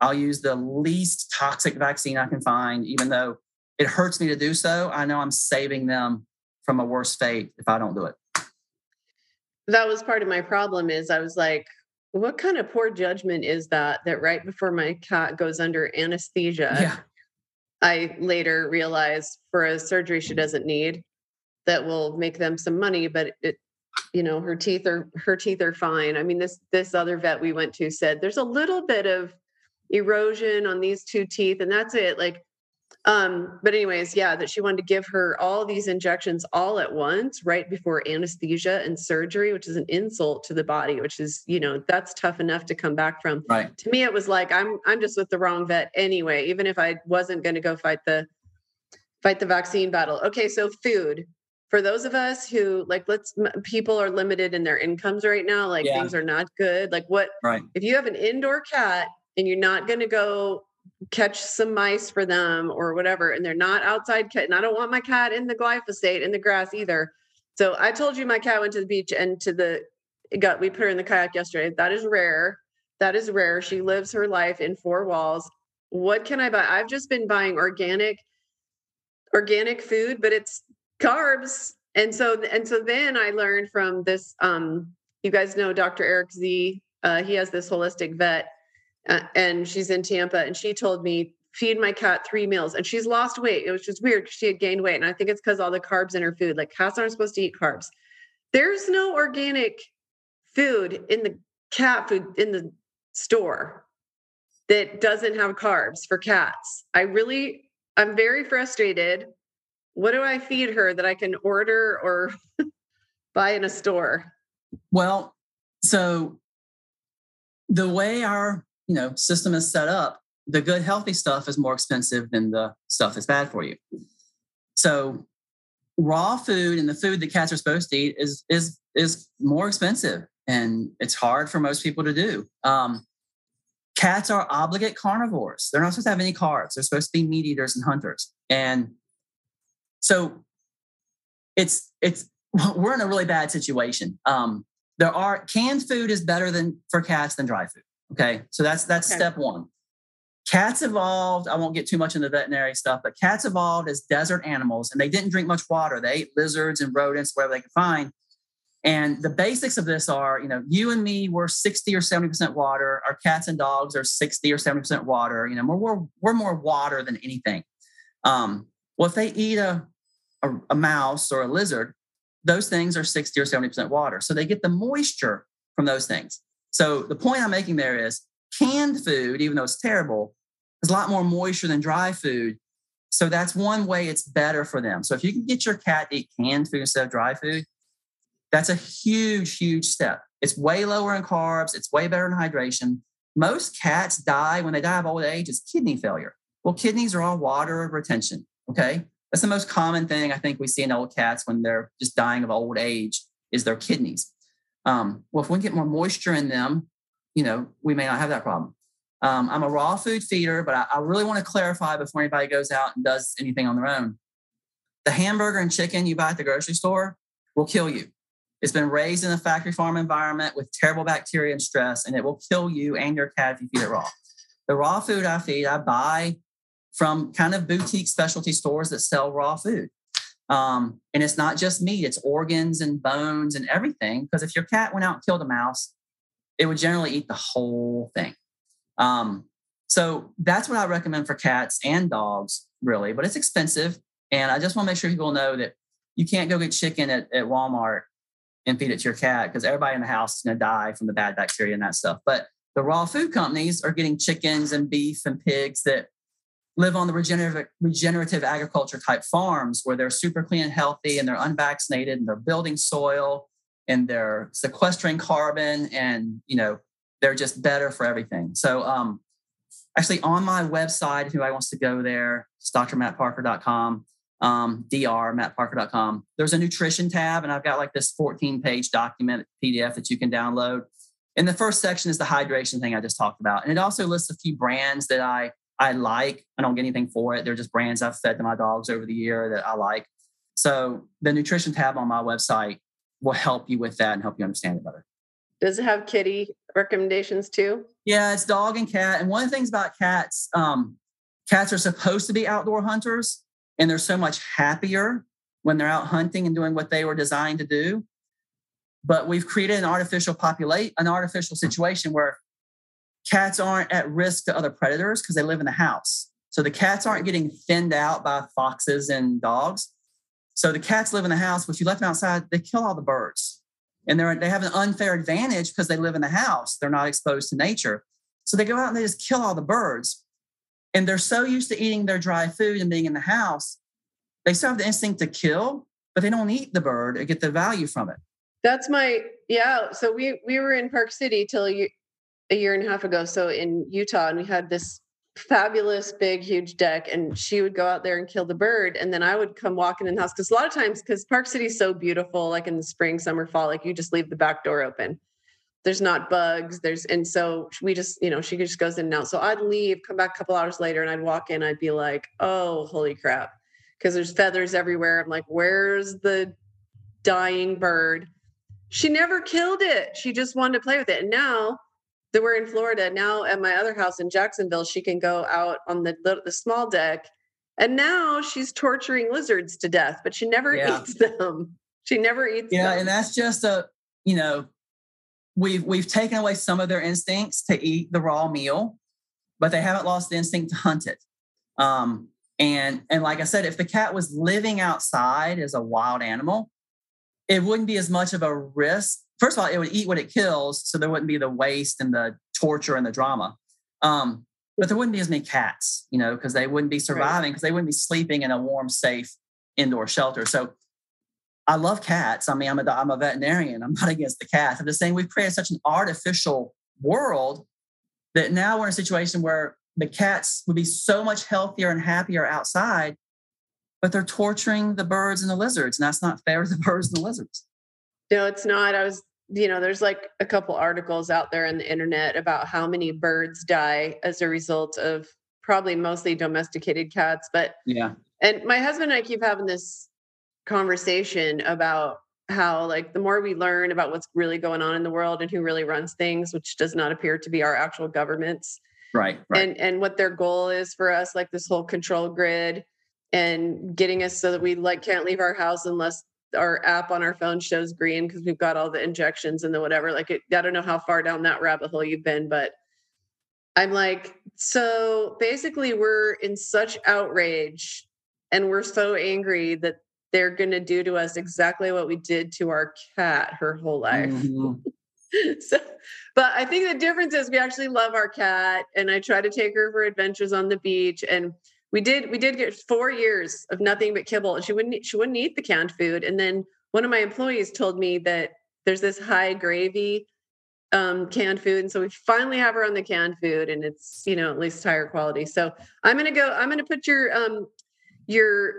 I'll use the least toxic vaccine I can find, even though it hurts me to do so. I know I'm saving them from a worse fate if I don't do it. That was part of my problem is I was like, what kind of poor judgment is that? That right before my cat goes under anesthesia, Yeah. I later realized for a surgery she doesn't need that will make them some money, but it, you know, her teeth are her teeth are fine. I mean, this this other vet we went to said there's a little bit of erosion on these two teeth, and that's it. Like um, but anyways, yeah, that she wanted to give her all these injections all at once, right before anesthesia and surgery, which is an insult to the body, which is, you know, that's tough enough to come back from. Right. To me, it was like I'm I'm just with the wrong vet anyway, even if I wasn't going to go fight the fight the vaccine battle. Okay, so food. For those of us who like let's people are limited in their incomes right now, like Yeah. things are not good. Like what Right. if you have an indoor cat and you're not going to go catch some mice for them or whatever and they're not outside cat and i don't want my cat in the glyphosate in the grass either. So i told you my cat went to the beach and to the got we put her in the kayak yesterday. That is rare. That is rare. She lives her life in four walls. What can i buy? I've just been buying organic organic food but it's carbs. And so and so then i learned from this um you guys know dr eric z uh, he has this holistic vet Uh, and she's in Tampa, and she told me feed my cat three meals, and she's lost weight. It was just weird she had gained weight, and I think it's because all the carbs in her food. Like cats aren't supposed to eat carbs. There's no organic food in the cat food in the store that doesn't have carbs for cats. I really, I'm very frustrated. What do I feed her that I can order or buy in a store? Well, so the way our you know system is set up, the good healthy stuff is more expensive than the stuff that's bad for you. So raw food and the food that cats are supposed to eat is is is more expensive and it's hard for most people to do. Um, cats are obligate carnivores. They're not supposed to have any carbs. They're supposed to be meat eaters and hunters. And so it's it's we're in a really bad situation. Um, there are canned food is better than for cats than dry food. Okay, so that's that's Okay. step one. Cats evolved. I won't get too much into veterinary stuff, but cats evolved as desert animals, and they didn't drink much water. They ate lizards and rodents wherever they could find. And the basics of this are, you know, you and me we're sixty or seventy percent water. Our cats and dogs are sixty or seventy percent water. You know, we're we're, we're more water than anything. Um, well, if they eat a, a a mouse or a lizard, those things are 60 or 70% water. So they get the moisture from those things. So the point I'm making there is canned food, even though it's terrible, is a lot more moisture than dry food. So that's one way it's better for them. So if you can get your cat to eat canned food instead of dry food, that's a huge, huge step. It's way lower in carbs, it's way better in hydration. Most cats die when they die of old age, is kidney failure. Well, kidneys are all water retention. Okay. That's the most common thing I think we see in old cats when they're just dying of old age is their kidneys. Um, well, if we get more moisture in them, you know, we may not have that problem. Um, I'm a raw food feeder, but I, I really want to clarify before anybody goes out and does anything on their own. The hamburger and chicken you buy at the grocery store will kill you. It's been raised in a factory farm environment with terrible bacteria and stress, and it will kill you and your cat if you feed it raw. The raw food I feed, I buy from kind of boutique specialty stores that sell raw food. Um, and it's not just meat, it's organs and bones and everything. Because if your cat went out and killed a mouse, it would generally eat the whole thing. Um, so that's what I recommend for cats and dogs, really, but it's expensive. And I just want to make sure people know that you can't go get chicken at, at Walmart and feed it to your cat because everybody in the house is going to die from the bad bacteria and that stuff. But the raw food companies are getting chickens and beef and pigs that live on the regenerative, regenerative agriculture type farms where they're super clean and healthy and they're unvaccinated and they're building soil and they're sequestering carbon and you know they're just better for everything. So um actually on my website if anybody wants to go there it's drmattparker.com um, dr mattparker.com there's a nutrition tab and i've got like this 14 page document pdf that you can download. And the first section is the hydration thing i just talked about. And it also lists a few brands that i I like. I don't get anything for it. They're just brands I've fed to my dogs over the year that I like. So the nutrition tab on my website will help you with that and help you understand it better. Does it have kitty recommendations too? Yeah, it's dog and cat. And one of the things about cats, um, cats are supposed to be outdoor hunters, and they're so much happier when they're out hunting and doing what they were designed to do. but we've created an artificial populate, an artificial situation where cats aren't at risk to other predators because they live in the house. So the cats aren't getting thinned out by foxes and dogs. So the cats live in the house, but if you left them outside, they kill all the birds. And they're they have an unfair advantage because they live in the house. They're not exposed to nature. So they go out and they just kill all the birds. And they're so used to eating their dry food and being in the house, they still have the instinct to kill, but they don't eat the bird or get the value from it. That's my yeah. So we we were in Park City till a year and a half ago. So in Utah, and we had this fabulous big huge deck and she would go out there and kill the bird and then i would come walking in the house because a lot of times because park city's so beautiful like in the spring summer fall like you just leave the back door open. There's not bugs there's and so we just you know she just goes in and out. So i'd leave come back a couple hours later and i'd walk in i'd be like oh holy crap. Because there's feathers everywhere. I'm like where's the dying bird? She never killed it. She just wanted to play with it. And now that we're in Florida now at my other house in Jacksonville, she can go out on the, the, the small deck. And now she's torturing lizards to death, but she never yeah. eats them. She never eats yeah, them. and that's just a, you know, we've we've taken away some of their instincts to eat the raw meal, but they haven't lost the instinct to hunt it. Um, and and like I said, if the cat was living outside as a wild animal, it wouldn't be as much of a risk first of all, it would eat what it kills, so there wouldn't be the waste and the torture and the drama. Um, but there wouldn't be as many cats, you know, because they wouldn't be surviving because right. they wouldn't be sleeping in a warm, safe indoor shelter. So I love cats. I mean, I'm a, I'm a veterinarian. I'm not against the cats. I'm just saying we've created such an artificial world that now we're in a situation where the cats would be so much healthier and happier outside, but they're torturing the birds and the lizards. And that's not fair to the birds and the lizards. No, it's not. I was you know, there's like a couple articles out there on the internet about how many birds die as a result of probably mostly domesticated cats. But yeah. And my husband and I keep having this conversation about how like the more we learn about what's really going on in the world and who really runs things, which does not appear to be our actual governments. Right. right. And and what their goal is for us, like this whole control grid and getting us so that we like can't leave our house unless our app on our phone shows green because we've got all the injections and the whatever. Like, it, I don't know how far down that rabbit hole you've been, but I'm like, so basically, we're in such outrage and we're so angry that they're going to do to us exactly what we did to our cat her whole life. Mm-hmm. so, but I think the difference is we actually love our cat, and I try to take her for adventures on the beach and we did we did get four years of nothing but kibble and she wouldn't she wouldn't eat the canned food and then one of my employees told me that there's this high gravy um, canned food and so we finally have her on the canned food and it's you know at least higher quality. So i'm to go i'm to put your um your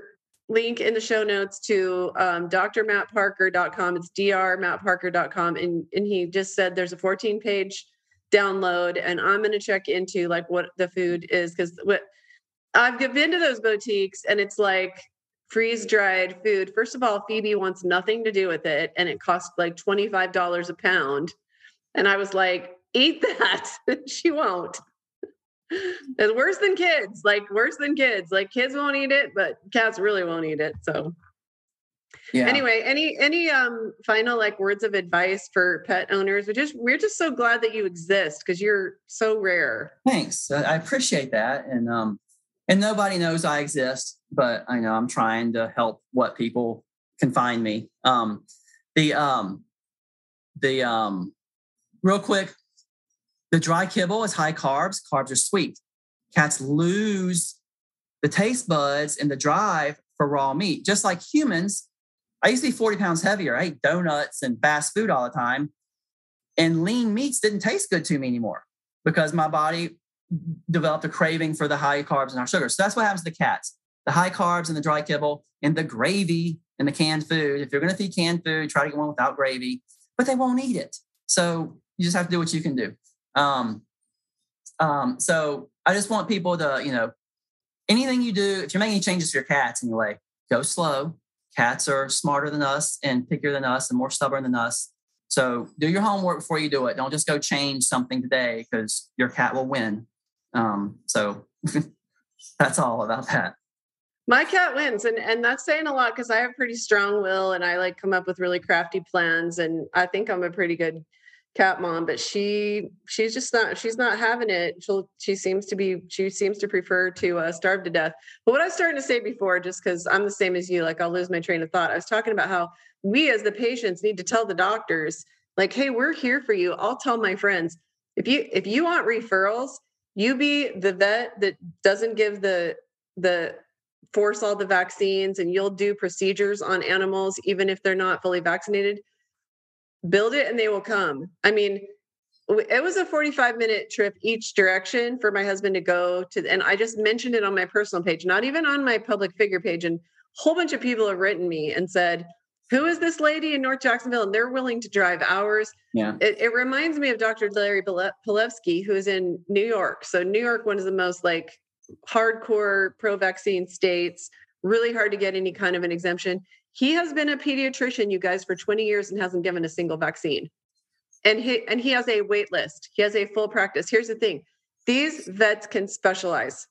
link in the show notes to um, drmattparker.com it's drmattparker.com and and he just said there's a 14 page download and i'm going to check into like what the food is because what I've been to those boutiques and it's like freeze dried food. First of all, Phoebe wants nothing to do with it and it costs like $25 a pound. And I was like, eat that. she won't. It's worse than kids, like worse than kids. Like kids won't eat it, but cats really won't eat it. So yeah. Anyway, any any um final like words of advice for pet owners? We just we're just so glad that you exist because you're so rare. Thanks. I appreciate that. And um and nobody knows I exist, but I know I'm trying to help what people can find me. Um, the um, the um, real quick, the dry kibble is high carbs. Carbs are sweet. Cats lose the taste buds and the drive for raw meat, just like humans. I used to be 40 pounds heavier. I ate donuts and fast food all the time. And lean meats didn't taste good to me anymore because my body developed a craving for the high carbs and our sugars. So that's what happens to the cats. The high carbs and the dry kibble and the gravy and the canned food. If you're going to feed canned food, try to get one without gravy, but they won't eat it. So you just have to do what you can do. Um, um, so I just want people to, you know, anything you do, if you're making changes to your cats anyway, go slow. Cats are smarter than us and pickier than us and more stubborn than us. So do your homework before you do it. Don't just go change something today because your cat will win. Um, so that's all about that. My cat wins, and and that's saying a lot because I have pretty strong will, and I like come up with really crafty plans, and I think I'm a pretty good cat mom. But she she's just not she's not having it. She she seems to be she seems to prefer to uh, starve to death. But what I was starting to say before, just because I'm the same as you, like I'll lose my train of thought. I was talking about how we as the patients need to tell the doctors, like, hey, we're here for you. I'll tell my friends if you if you want referrals, you be the vet that doesn't give the the force all the vaccines and you'll do procedures on animals even if they're not fully vaccinated. Build it and they will come. I mean it was a 45 minute trip each direction for my husband to go to and i just mentioned it on my personal page not even on my public figure page and a whole bunch of people have written me and said who is this lady in north jacksonville and they're willing to drive hours yeah it, it reminds me of dr larry Palevsky, who is in new york so new york one of the most like hardcore pro vaccine states, really hard to get any kind of an exemption. He has been a pediatrician, you guys, for 20 years and hasn't given a single vaccine. And he and he has a wait list. He has a full practice. Here's the thing. These vets can specialize.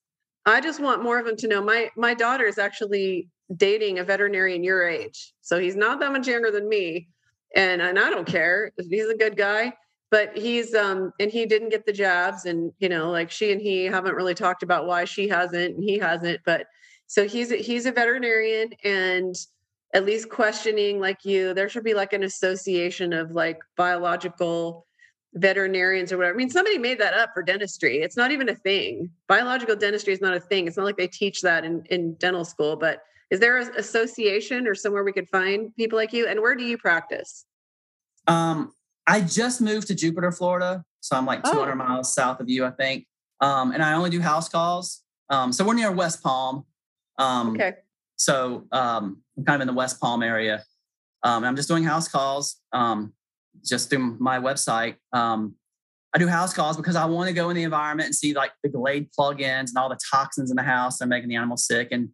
I just want more of them to know my my daughter is actually dating a veterinarian your age. So he's not that much younger than me. And and I don't care. He's a good guy but he's um and he didn't get the jabs and you know like she and he haven't really talked about why she hasn't and he hasn't but so he's he's a veterinarian and at least questioning like you there should be like an association of like biological veterinarians or whatever. I mean, somebody made that up for dentistry. It's not even a thing. Biological dentistry is not a thing. It's not like they teach that in, in dental school, but is there an association or somewhere we could find people like you? And where do you practice? Um, I just moved to Jupiter, Florida. So I'm like 200 oh. miles south of you, I think. Um, and I only do house calls. Um, so we're near West Palm. Um, okay. So um, I'm kind of in the West Palm area. Um, I'm just doing house calls um, just through my website. Um, I do house calls because I want to go in the environment and see like the Glade plugins and all the toxins in the house that are making the animals sick. And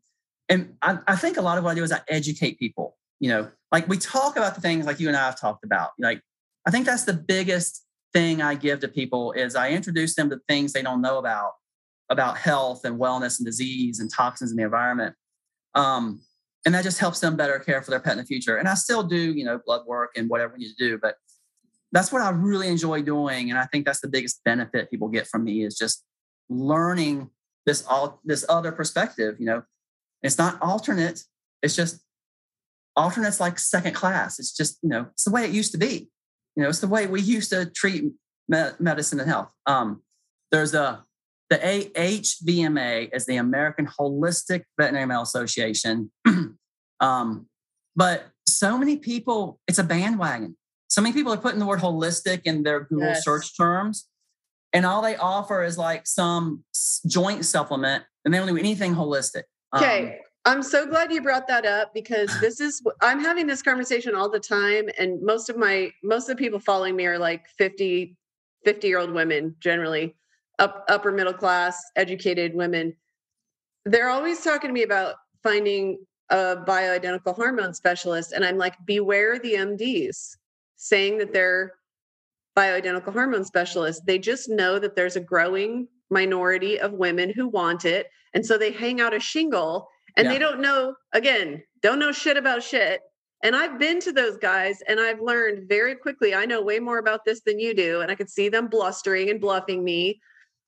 and I, I think a lot of what I do is I educate people. You know, like we talk about the things like you and I have talked about, like I think that's the biggest thing I give to people is I introduce them to things they don't know about about health and wellness and disease and toxins in the environment. Um, and that just helps them better care for their pet in the future. And I still do, you know, blood work and whatever we need to do, but that's what I really enjoy doing. And I think that's the biggest benefit people get from me is just learning this all this other perspective. You know, it's not alternate. It's just alternate's like second class. It's just, you know, it's the way it used to be. You know, it's the way we used to treat me- medicine and health. Um, there's a the AHVMA is the American Holistic Veterinary Association. um, but so many people, it's a bandwagon. So many people are putting the word holistic in their Google yes. search terms, and all they offer is like some joint supplement, and they don't do anything holistic. Okay. Um, I'm so glad you brought that up because this is I'm having this conversation all the time and most of my most of the people following me are like 50 50 year old women generally up upper middle class educated women they're always talking to me about finding a bioidentical hormone specialist and I'm like beware the MDs saying that they're bioidentical hormone specialists they just know that there's a growing minority of women who want it and so they hang out a shingle and yeah. they don't know again don't know shit about shit and i've been to those guys and i've learned very quickly i know way more about this than you do and i could see them blustering and bluffing me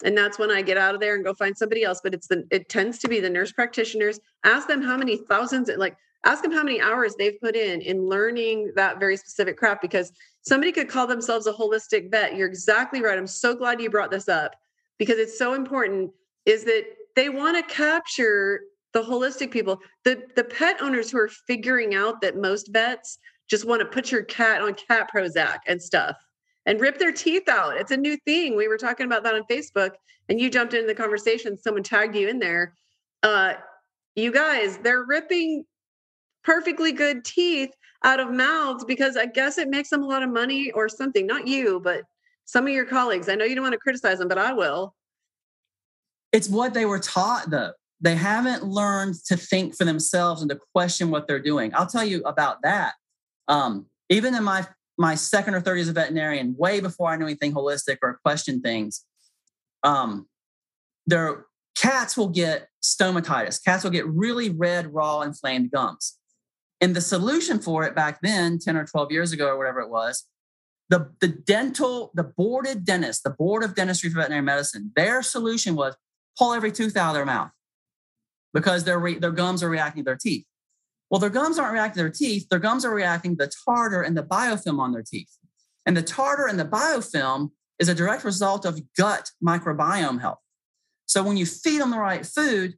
and that's when i get out of there and go find somebody else but it's the it tends to be the nurse practitioners ask them how many thousands like ask them how many hours they've put in in learning that very specific craft because somebody could call themselves a holistic vet you're exactly right i'm so glad you brought this up because it's so important is that they want to capture the holistic people, the the pet owners who are figuring out that most vets just want to put your cat on cat Prozac and stuff and rip their teeth out. It's a new thing. We were talking about that on Facebook, and you jumped into the conversation. Someone tagged you in there. Uh, you guys, they're ripping perfectly good teeth out of mouths because I guess it makes them a lot of money or something. Not you, but some of your colleagues. I know you don't want to criticize them, but I will. It's what they were taught, though they haven't learned to think for themselves and to question what they're doing. I'll tell you about that. Um, even in my my second or third as a veterinarian, way before I knew anything holistic or questioned things, um, there cats will get stomatitis. Cats will get really red, raw, inflamed gums. And the solution for it back then, 10 or 12 years ago, or whatever it was, the, the dental, the boarded dentist, the board of dentistry for veterinary medicine, their solution was pull every tooth out of their mouth because their, re, their gums are reacting to their teeth. Well, their gums aren't reacting to their teeth. Their gums are reacting to the tartar and the biofilm on their teeth. And the tartar and the biofilm is a direct result of gut microbiome health. So when you feed them the right food,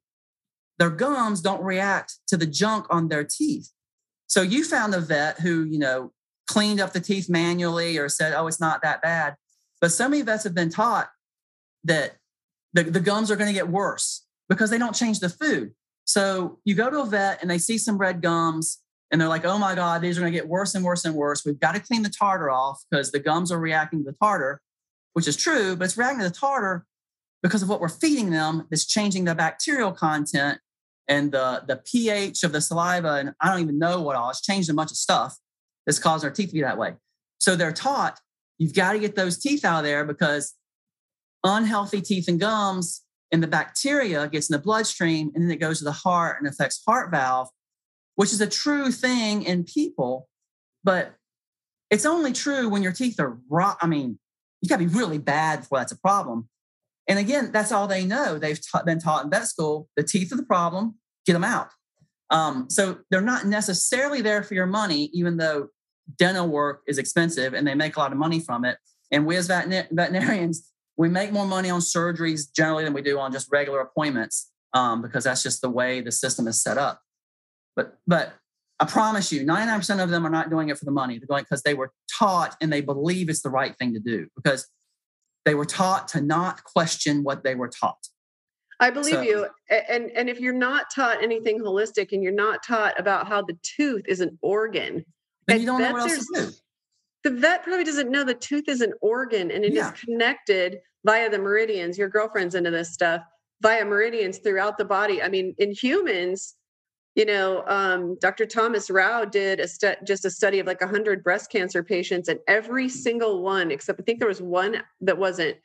their gums don't react to the junk on their teeth. So you found a vet who, you know, cleaned up the teeth manually or said, oh, it's not that bad. But so many vets have been taught that the, the gums are going to get worse because they don't change the food. So you go to a vet and they see some red gums and they're like, oh my God, these are going to get worse and worse and worse. We've got to clean the tartar off because the gums are reacting to the tartar, which is true, but it's reacting to the tartar because of what we're feeding them that's changing the bacterial content and the, the pH of the saliva. And I don't even know what all, it's changed a bunch of stuff that's caused our teeth to be that way. So they're taught you've got to get those teeth out of there because unhealthy teeth and gums and the bacteria gets in the bloodstream and then it goes to the heart and affects heart valve, which is a true thing in people. But it's only true when your teeth are raw. I mean, you got to be really bad before that's a problem. And again, that's all they know. They've ta- been taught in vet school the teeth of the problem, get them out. Um, so they're not necessarily there for your money, even though dental work is expensive and they make a lot of money from it. And we as veterinarians, we make more money on surgeries generally than we do on just regular appointments um, because that's just the way the system is set up. But but I promise you, 99% of them are not doing it for the money. They're doing it because they were taught and they believe it's the right thing to do because they were taught to not question what they were taught. I believe so, you. And and if you're not taught anything holistic and you're not taught about how the tooth is an organ, then you don't know what else to do. The vet probably doesn't know the tooth is an organ and it yeah. is connected via the meridians. Your girlfriend's into this stuff via meridians throughout the body. I mean, in humans, you know, um, Dr. Thomas Rau did a stu- just a study of like 100 breast cancer patients, and every single one, except I think there was one that wasn't,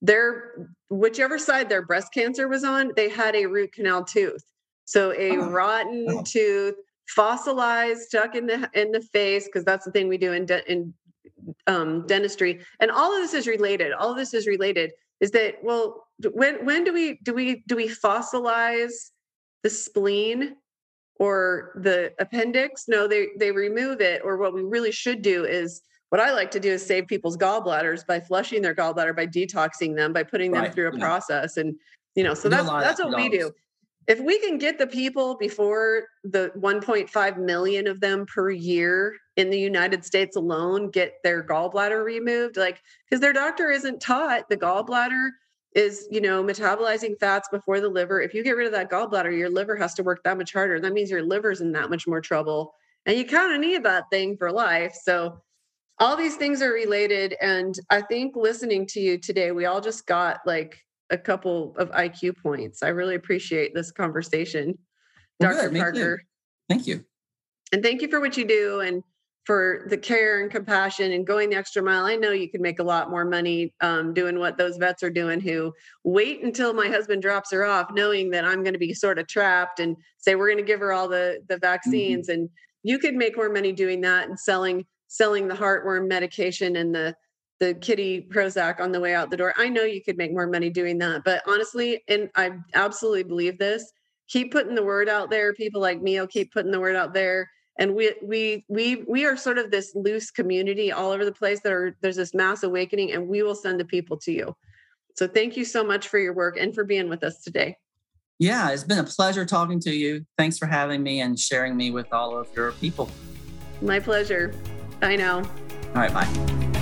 their whichever side their breast cancer was on, they had a root canal tooth. So a oh. rotten oh. tooth, fossilized, stuck in the in the face, because that's the thing we do in de- in um, dentistry. And all of this is related. All of this is related. Is that well? When when do we do we do we fossilize the spleen? Or the appendix no they they remove it or what we really should do is what i like to do is save people's gallbladders by flushing their gallbladder by detoxing them by putting them right. through a yeah. process and you know so that's that's what we do if we can get the people before the 1.5 million of them per year in the united states alone get their gallbladder removed like because their doctor isn't taught the gallbladder is you know metabolizing fats before the liver. If you get rid of that gallbladder your liver has to work that much harder. That means your liver's in that much more trouble. And you kind of need that thing for life. So all these things are related. And i think listening to you today we all just got like a couple of iq points. I really appreciate this conversation well, dr parker. Thank you. And thank you for what you do. And for the care and compassion and going the extra mile. I know you could make a lot more money um, doing what those vets are doing who wait until my husband drops her off, knowing that I'm going to be sort of trapped and say, we're going to give her all the, the mm-hmm. vaccines. Mm-hmm. And you could make more money doing that and selling, selling the heartworm medication and the, the kitty Prozac on the way out the door. I know you could make more money doing that, but honestly, and I absolutely believe this, keep putting the word out there. People like me will keep putting the word out there and we we we we are sort of this loose community all over the place that are there's this mass awakening and we will send the people to you. So thank you so much for your work and for being with us today. Yeah it's been a pleasure talking to you. Thanks for having me and sharing me with all of your people. My pleasure. I know all right bye